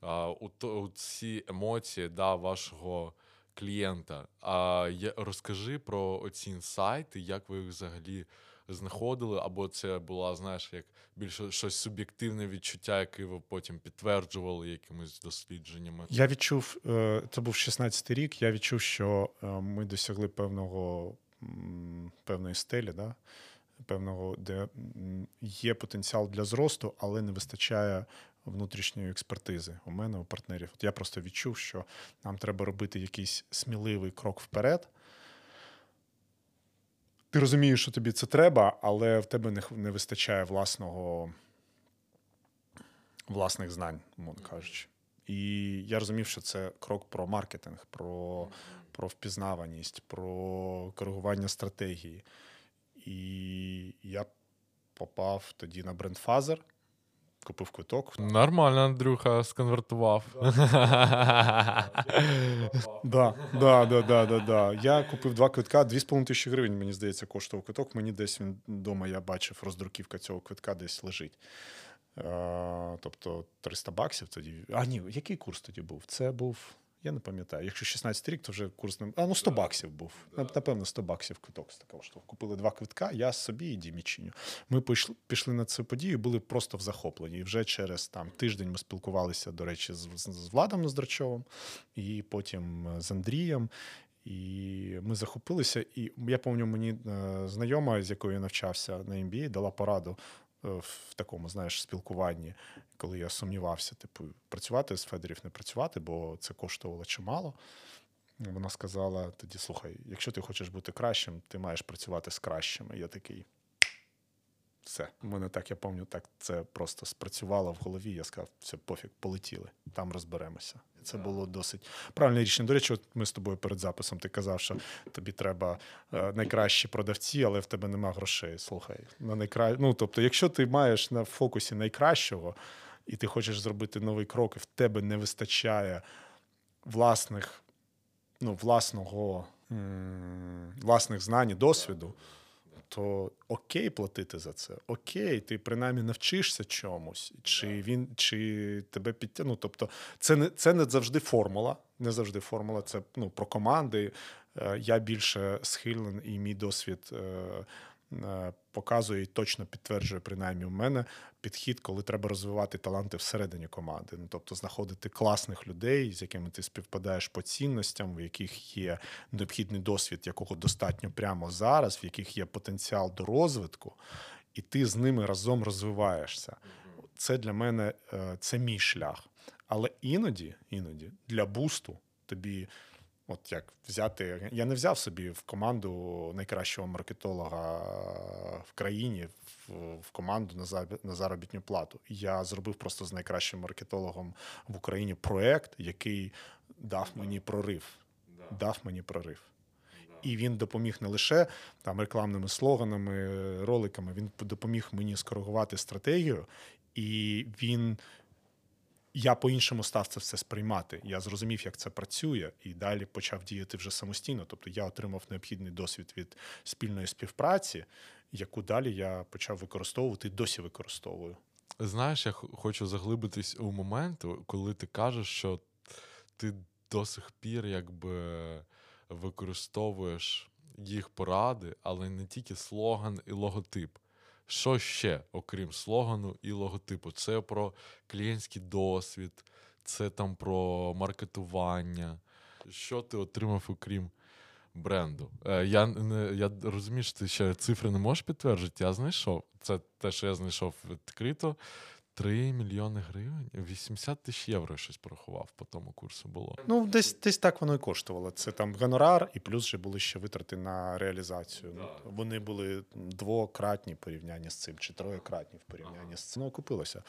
а, у, у ці емоції да, вашого клієнта. А я, розкажи про оці інсайти, як ви їх взагалі знаходили, або це була, знаєш, як більше щось суб'єктивне відчуття, яке ви потім підтверджували якимись дослідженнями. Я відчув, е, це був 16-й рік. Я відчув, що е, ми досягли певного певної стелі, да? Певного, де є потенціал для зросту, але не вистачає внутрішньої експертизи у мене, у партнерів. От я просто відчув, що нам треба робити якийсь сміливий крок вперед. Ти розумієш, що тобі це треба, але в тебе не, не вистачає власного, власних знань, мовно кажучи. І я розумів, що це крок про маркетинг, про, про впізнаваність, про коригування стратегії. І я попав тоді на брендфазер. купив квиток. Нормально, Андрюха сконвертував. Да, да, да, да, да, да. Я купив два квитка, 2,5 тисячі гривень, мені здається, коштував квиток. Мені десь він вдома, я бачив, роздруківка цього квитка десь лежить. Е, тобто 300 баксів тоді. А ні, який курс тоді був? Це був. Я не пам'ятаю. Якщо 16 рік, то вже курс не. А ну 100 баксів був. Напевно, 100 баксів квиток з такого штовху. Купили два квитка, я собі і Дімічиню. Ми пішли, пішли на цю подію, були просто в захопленні. І вже через там тиждень ми спілкувалися, до речі, з, з, Владом Ноздрачовим, і потім з Андрієм. І ми захопилися. І я пам'ятаю, мені е, знайома, з якою я навчався на MBA, дала пораду е, в такому, знаєш, спілкуванні, коли я сумнівався, типу, працювати з Федерів, не працювати, бо це коштувало чимало. Вона сказала тоді: слухай, якщо ти хочеш бути кращим, ти маєш працювати з кращими. Я такий. Все, у мене так, я пам'ятаю, так це просто спрацювало в голові. Я сказав, все, пофіг, полетіли, там розберемося. Це було досить правильне рішення. До речі, от ми з тобою перед записом ти казав, що тобі треба е, найкращі продавці, але в тебе нема грошей. Слухай, на найкра... ну тобто, якщо ти маєш на фокусі найкращого, і ти хочеш зробити новий крок, і в тебе не вистачає власних, ну, власного, власних знань і досвіду то окей платити за це. Окей, ти принаймні навчишся чомусь, чи він чи тебе підтягне. Ну, тобто, це не це не завжди формула. Не завжди формула. Це ну, про команди. Е, Я більше схилен, і мій досвід е, показує і точно підтверджує, принаймні, у мене підхід, коли треба розвивати таланти всередині команди. Ну, тобто знаходити класних людей, з якими ти співпадаєш по цінностям, в яких є необхідний досвід, якого достатньо прямо зараз, в яких є потенціал до розвитку, і ти з ними разом розвиваєшся. Це для мене е, це мій шлях. Але іноді, іноді для бусту тобі. От як взяти, я не взяв собі в команду найкращого маркетолога в країні, в, команду на заробітну плату. Я зробив просто з найкращим маркетологом в Україні проект, який дав мені прорив. Дав мені прорив. І він допоміг не лише там рекламними слоганами, роликами, він допоміг мені скоригувати стратегію, і він. Я по-іншому став це все сприймати. Я зрозумів, як це працює, і далі почав діяти вже самостійно. Тобто я отримав необхідний досвід від спільної співпраці, яку далі я почав використовувати і досі використовую. Знаєш, я хочу заглибитись у момент, коли ти кажеш, що ти до сих пір якби використовуєш їх поради, але не тільки слоган і логотип. Що ще, окрім слогану і логотипу? Це про клієнтський досвід, це там про маркетування. Що ти отримав, окрім бренду? Е, я, я розумію, що ти ще цифри не можеш підтвердити. Я знайшов. Це те, що я знайшов відкрито. 3 мільйони гривень, 80 тисяч євро щось порахував по тому курсу було. Ну, десь десь так воно і коштувало. Це там гонорар, і плюс ще були ще витрати на реалізацію. Ну, вони були двократні в порівнянні з цим, чи троєкратні в порівнянні з цим. Ну, окупилося.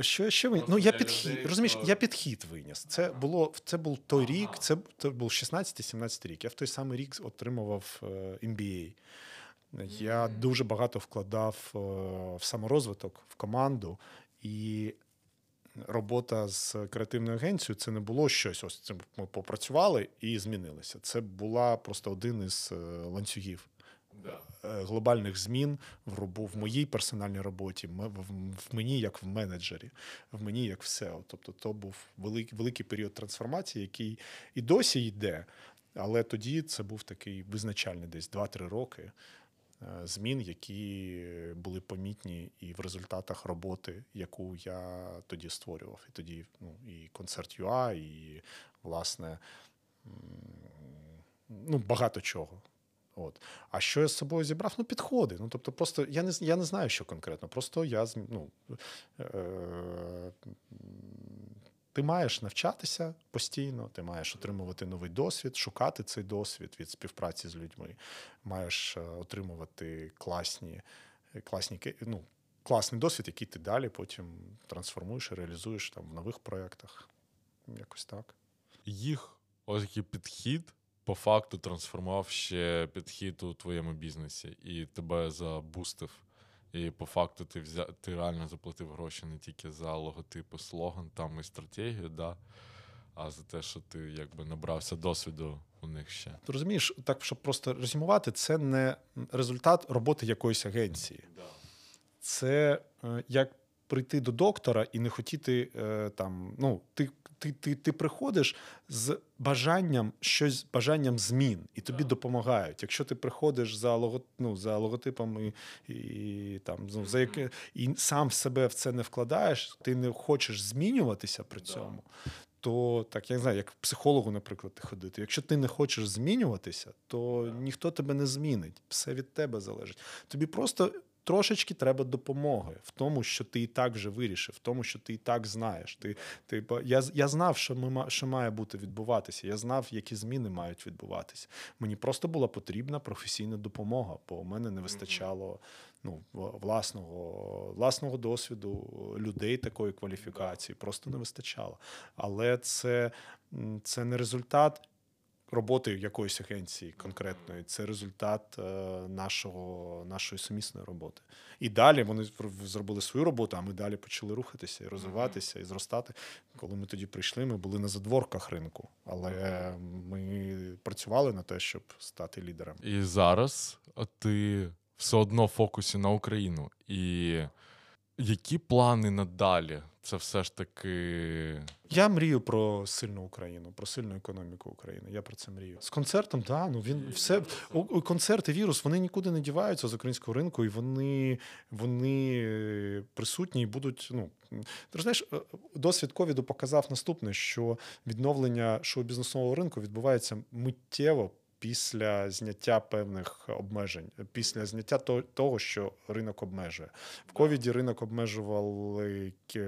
Що ще виніс? Ну, я підхід, людей, розумієш, то- я підхід виніс. Це було це був той рік, це, це був 16-17 рік. Я в той самий рік отримував е, MBA. Я дуже багато вкладав е, в саморозвиток, в команду. І робота з креативною агенцією це не було щось. Ось це ми попрацювали і змінилися. Це була просто один із е, ланцюгів е, глобальних змін в робу в моїй персональній роботі, в, мені як в менеджері, в мені як в SEO. Тобто, то був великий, великий період трансформації, який і досі йде. Але тоді це був такий визначальний десь 2-3 роки змін, які були помітні і в результатах роботи, яку я тоді створював. І тоді ну, і концерт ЮА, і власне ну, багато чого. От. А що я з собою зібрав? Ну, підходи. Ну, тобто, просто я не, я не знаю, що конкретно. Просто я ну, е, ти маєш навчатися постійно, ти маєш отримувати новий досвід, шукати цей досвід від співпраці з людьми. Маєш е, отримувати класні, класні ну, класний досвід, який ти далі потім трансформуєш і реалізуєш там в нових проєктах. Якось так. Їх ось такий підхід по факту трансформував ще підхід у твоєму бізнесі і тебе забустив І по факту ти взя... ти реально заплатив гроші не тільки за логотипи, слоган там і стратегію, да, а за те, що ти якби набрався досвіду у них ще. Ти розумієш, так щоб просто резюмувати, це не результат роботи якоїсь агенції. Це е, як прийти до доктора і не хотіти е, там. Ну, ти, ти, ти, ти приходиш з бажанням щось, бажанням змін, і тобі допомагають. Якщо ти приходиш за лого, ну, за логотипами і, і там ну, за яке і сам в себе в це не вкладаєш, ти не хочеш змінюватися при цьому. То так я не знаю, як психологу, наприклад, ти ходити. Якщо ти не хочеш змінюватися, то ніхто тебе не змінить. Все від тебе залежить. Тобі просто трошечки треба допомоги в тому, що ти і так вже вирішив, в тому, що ти і так знаєш. Ти, ти, Я я знав, що ми що має бути відбуватися. Я знав, які зміни мають відбуватися. Мені просто була потрібна професійна допомога, бо у мене не вистачало ну, власного власного досвіду, людей такої кваліфікації, просто не вистачало. Але це, це не результат роботи якоїсь агенції конкретної, це результат е, нашого, нашої сумісної роботи. І далі вони зробили свою роботу, а ми далі почали рухатися і розвиватися і зростати. Коли ми тоді прийшли, ми були на задворках ринку, але ми працювали на те, щоб стати лідером. І зараз ти все одно в фокусі на Україну. І які плани надалі? Це все ж таки. Я мрію про сильну Україну, про сильну економіку України. Я про це мрію. З концертом, да, ну він все концерти, вірус, вони нікуди не діваються з українського ринку, і вони вони е, присутні і будуть. Ну ти знаєш, е, досвід ковіду показав наступне: що відновлення шоу-бізнесового ринку відбувається миттєво після зняття певних обмежень, після зняття того, що ринок обмежує. В ковіді ринок обмежували е,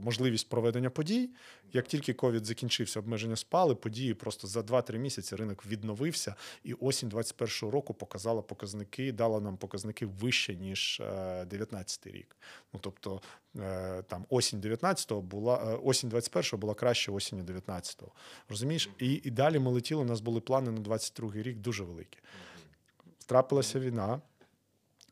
можливість проведення подій. Як тільки ковід закінчився, обмеження спали, події просто за 2-3 місяці ринок відновився, і осінь 21-го року показала показники, дала нам показники вище ніж 19 е, рік. Ну тобто там осінь 19-го була осінь 21-го була краще осінь 19-го. Розумієш? І і далі ми летіли. У нас були плани на 22-й рік дуже великі. Трапилася війна,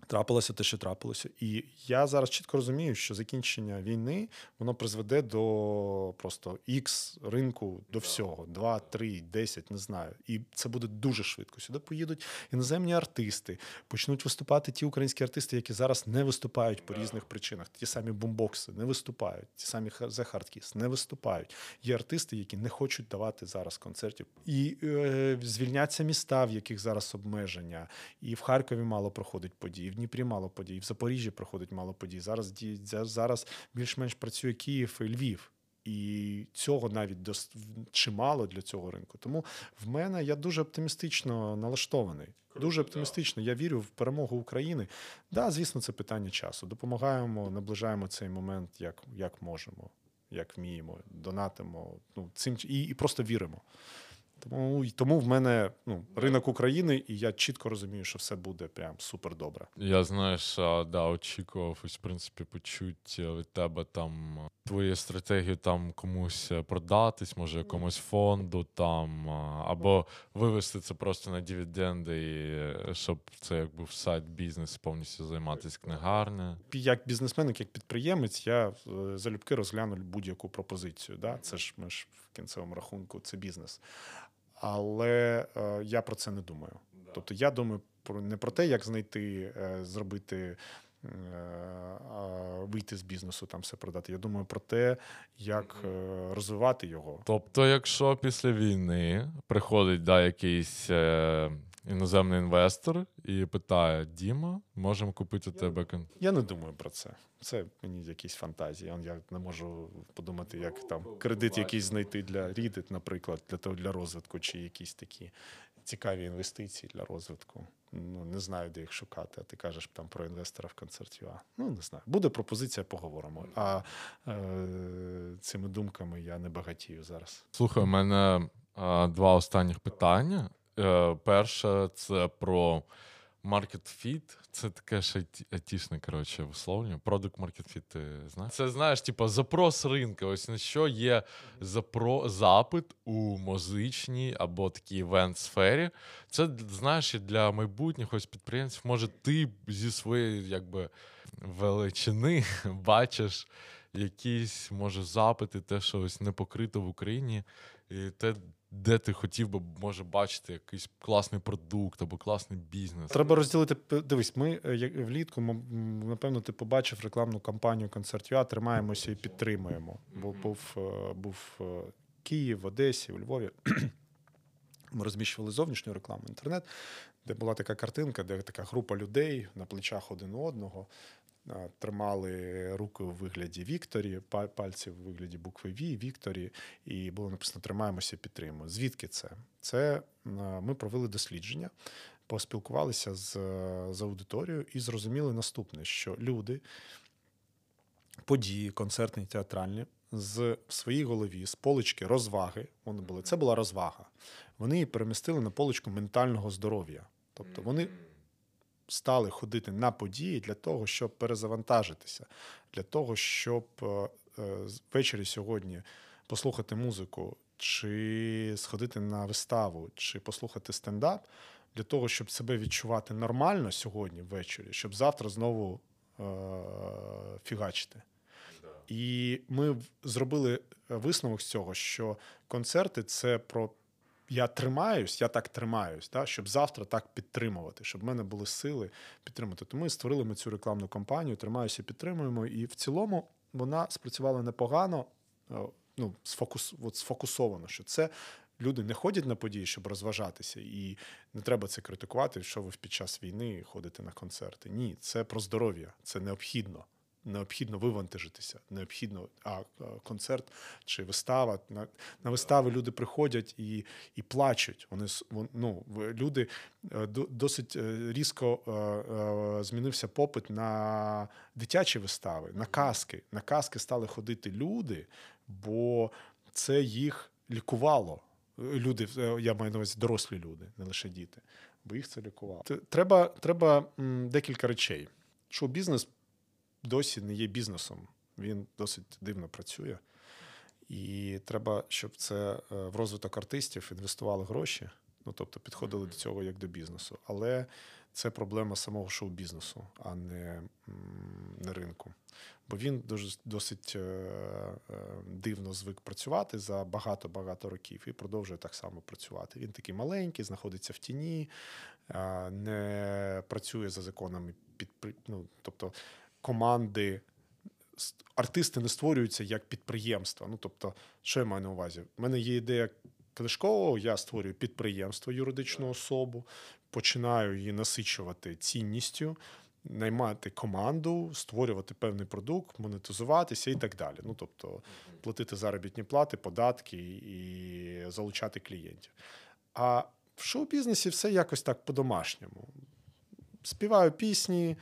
трапилося те, що трапилося. І я зараз чітко розумію, що закінчення війни воно призведе до просто ікс ринку до всього: 2, 3, 10, не знаю. І це буде дуже швидко. Сюди поїдуть іноземні артисти, почнуть виступати ті українські артисти, які зараз не виступають по різних причинах. Ті самі бомбокси не виступають, ті самі The Hardkiss не виступають. Є артисти, які не хочуть давати зараз концертів. І е, звільняться міста, в яких зараз обмеження. І в Харкові мало проходить події. В Дніпрі мало подій, в Запоріжжі проходить мало подій. Зараз зараз більш-менш працює Київ і Львів. І цього навіть дос... чимало для цього ринку. Тому в мене я дуже оптимістично налаштований. Дуже оптимістично. Я вірю в перемогу України. Да, звісно, це питання часу. Допомагаємо, наближаємо цей момент, як як можемо, як вміємо, донатимо. Ну цим і, і просто віримо. Тому тому в мене ну, ринок України, і я чітко розумію, що все буде прям супер добре. Я знаєш, да, очікував ось, в принципі, почуть від тебе там твою стратегію там комусь продатись, може якомусь фонду там, або вивести це просто на дивіденди, і щоб це як був сайт бізнес повністю займатися книгарне. Як бізнесмен, як підприємець, я е, залюбки розгляну будь-яку пропозицію. Да? Це ж ми ж в кінцевому рахунку, це бізнес але е, я про це не думаю. Тобто я думаю про не про те, як знайти, е, зробити. Е, вийти з бізнесу, там все продати. Я думаю про те, як розвивати його. Тобто, якщо після війни приходить да, якийсь іноземний інвестор і питає: Діма, можемо купити у тебе Я не думаю про це. Це мені якісь фантазії. Я не можу подумати, як там кредит якийсь знайти для Reddit, наприклад, для того для розвитку, чи якісь такі цікаві інвестиції для розвитку. Ну не знаю, де їх шукати. А ти кажеш там про інвестора в концерт ЮА. Ну не знаю. Буде пропозиція, поговоримо. А е, цими думками я не багатію зараз. Слухай, у мене е, два останніх питання. Е, перше, це про Market Fit — це таке ж айті- айтішне, коротше, висловлення. Product Market Fit, ти знаєш? Це, знаєш, типу, запрос ринку. Ось на що є запро... запит у музичній або такій івент-сфері. Це, знаєш, і для майбутніх ось підприємців. Може, ти зі своєї якби, величини бачиш якісь, може, запити, те, що ось не покрито в Україні, і те, де ти хотів би, може, бачити якийсь класний продукт або класний бізнес. Треба розділити. Дивись, ми е, влітку, напевно, ти побачив рекламну кампанію концерт.ua, тримаємося і підтримуємо. Бо був, е, був е, Київ, в Одесі, у Львові. Ми розміщували зовнішню рекламу інтернет, де була така картинка, де така група людей на плечах один одного. Тримали руки у вигляді Вікторі, пальці у вигляді букви Ві, Вікторі, і було написано Тримаємося, підтримуємо. Звідки це? Це ми провели дослідження, поспілкувалися з, з аудиторією і зрозуміли наступне: що люди, події, концертні, театральні, з в своїй голові, з полички розваги, вони були, це була розвага. Вони її перемістили на поличку ментального здоров'я. Тобто вони стали ходити на події для того, щоб перезавантажитися, для того, щоб е, е, ввечері сьогодні послухати музику, чи сходити на виставу, чи послухати стендап, для того, щоб себе відчувати нормально сьогодні ввечері, щоб завтра знову е- фігачити. І ми зробили висновок з цього, що концерти це про я тримаюсь, я так тримаюсь, да, щоб завтра так підтримувати, щоб в мене були сили підтримати. Тому створили ми цю рекламну кампанію, тримаюся, підтримуємо. І в цілому вона спрацювала непогано, е, ну, сфокус, от сфокусовано, що це люди не ходять на події, щоб розважатися, і не треба це критикувати, що ви під час війни ходите на концерти. Ні, це про здоров'я, це необхідно. Необхідно вивантажитися, необхідно, а а, концерт чи вистава. На, на вистави люди приходять і, і плачуть. Вони ну, люди е, досить е, різко е, е, змінився попит на дитячі вистави, на казки. На казки стали ходити люди, бо це їх лікувало. Е, Люди, е, я маю на увазі дорослі люди, не лише діти, бо їх це лікувало. Треба, треба декілька речей. Шоу-бізнес досі не є бізнесом. Він досить дивно працює. І треба, щоб це е, в розвиток артистів інвестували гроші. Ну, тобто підходили до цього як до бізнесу. Але це проблема самого шоу-бізнесу, а не, не ринку. Бо він дуже досить е, е, дивно звик працювати за багато-багато років і продовжує так само працювати. Він такий маленький, знаходиться в тіні, е, не працює за законами підпри... ну, тобто команди. Артисти не створюються як підприємства. Ну, тобто, що я маю на увазі? У мене є ідея книжкового, я створюю підприємство, юридичну особу, починаю її насичувати цінністю, наймати команду, створювати певний продукт, монетизуватися і так далі. Ну, тобто, платити заробітні плати, податки і залучати клієнтів. А в шоу-бізнесі все якось так по-домашньому. Співаю пісні,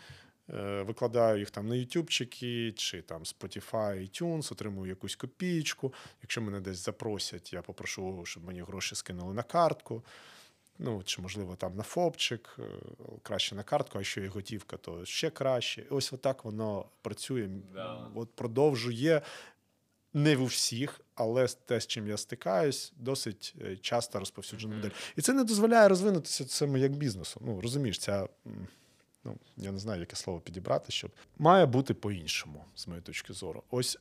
викладаю їх там на ютубчики чи там Spotify, iTunes, отримую якусь копійку. Якщо мене десь запросять, я попрошу, щоб мені гроші скинули на картку. Ну, чи, можливо, там на ФОПчик, е, краще на картку, а якщо є готівка, то ще краще. І ось отак воно працює. Да. От продовжує не в усіх, але те, з чим я стикаюсь, досить е, часто розповсюджена модель. І це не дозволяє розвинутися цьому як бізнесу. Ну, розумієш, ця. Ну, я не знаю, яке слово підібрати, щоб має бути по-іншому, з моєї точки зору. Ось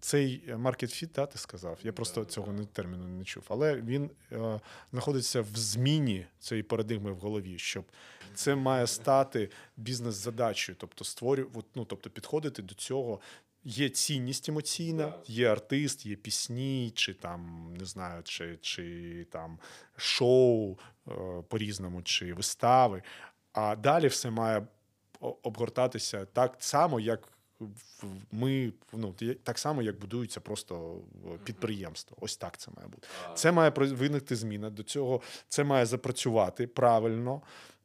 цей market fit, да, ти сказав. Я просто цього не- терміну не чув. Але він е, знаходиться в зміні цієї парадигми в голові, щоб це має стати бізнес-задачею, тобто створювати, ну, тобто підходити до цього. Є цінність емоційна, є артист, є пісні, чи там не знаю, чи, чи там шоу е, по-різному, чи вистави. А далі все має обгортатися так само, як ми ну так само, як будується просто е, підприємство. Ось так це має бути. Це має виникти зміна. До цього це має запрацювати правильно.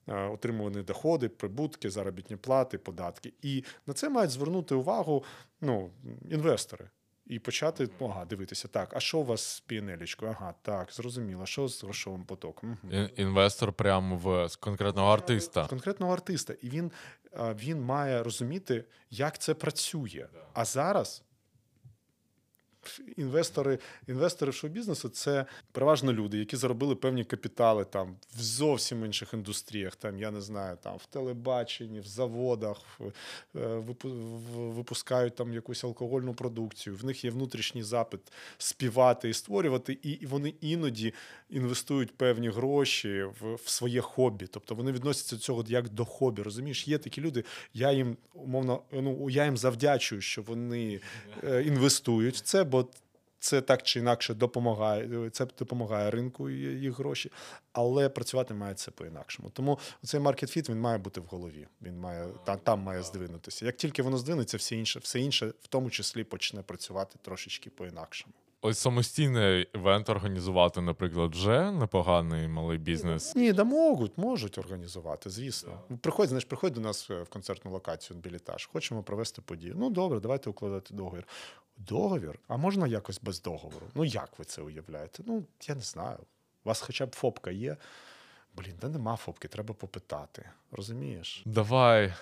е, Отримувані доходи, прибутки, заробітні плати, податки. І на це мають звернути увагу ну, інвестори. І почати ага, дивитися, так, а що у вас з піанелічкою? Ага, так, зрозуміло, що з грошовим потоком? Інвестор прямо в з конкретного артиста. конкретного артиста, і він, він має розуміти, як це працює. А зараз інвестори, інвестори шоу-бізнесу це переважно люди, які заробили певні капітали там в зовсім інших індустріях. Там я не знаю, там в телебаченні, в заводах, е, випускають там якусь алкогольну продукцію. В них є внутрішній запит співати і створювати, і, і вони іноді інвестують певні гроші в, в своє хобі. Тобто вони відносяться до цього як до хобі. Розумієш, є такі люди. Я їм умовно, ну я їм завдячую, що вони е, інвестують в це, бо це так чи інакше допомагає. Це допомагає ринку і їх гроші, але працювати має це по-інакшому. Тому цей маркет-фіт він має бути в голові. Він має там, там має здвинутися. Як тільки воно здвинеться, все інше, все інше, в тому числі, почне працювати трошечки по-інакшому. Ось самостійний івент організувати, наприклад, вже непоганий малий бізнес. Ні, да можуть, можуть організувати, звісно. Приходь, знаєш, приходь до нас е, в концертну локацію білітаж. Хочемо провести подію. Ну добре, давайте укладати договір. Договір? А можна якось без договору? Ну як ви це уявляєте? Ну, я не знаю. У вас хоча б фопка є. Блін, та нема фопки, треба попитати. Розумієш? Давай.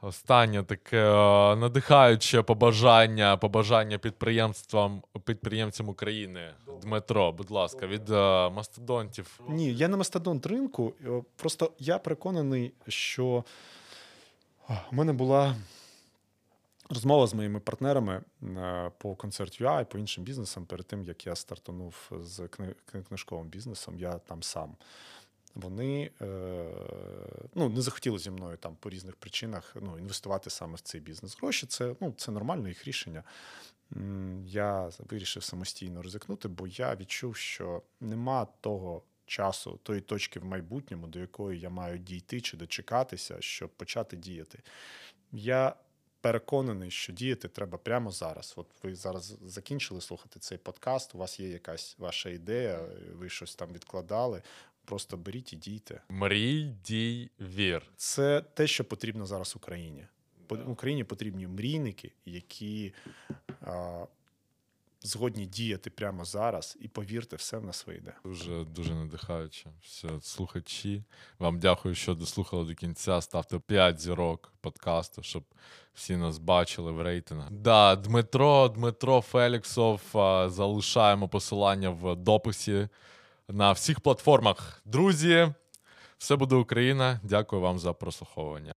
Останнє таке е, надихаюче побажання, побажання підприємствам, підприємцям України. Дмитро, будь ласка, від е, мастодонтів. Ні, я не мастодонт ринку. е, Просто я переконаний, що у мене була розмова з моїми партнерами е, по концерт і по іншим бізнесам перед тим, як я стартанув з кни- кни- книжковим бізнесом, я там сам. Вони е, ну, не захотіли зі мною там по різних причинах ну, інвестувати саме в цей бізнес. Гроші це, ну, це нормально їх рішення. Я вирішив самостійно ризикнути, бо я відчув, що нема того часу, тої точки в майбутньому, до якої я маю дійти чи дочекатися, щоб почати діяти. Я переконаний, що діяти треба прямо зараз. От ви зараз закінчили слухати цей подкаст, у вас є якась ваша ідея, ви щось там відкладали. Просто беріть і дійте. Мрій, дій, вір. Це те, що потрібно зараз Україні. По- Україні потрібні мрійники, які а, згодні діяти прямо зараз, і повірте, все в нас вийде. Дуже дуже надихаюче. Все, слухачі. Вам дякую, що дослухали до кінця. Ставте 5 зірок подкасту, щоб всі нас бачили в рейтингах. Да, Дмитро, Дмитро Феліксов. Залишаємо посилання в дописі на всіх платформах. Друзі, все буде Україна. Дякую вам за прослуховування.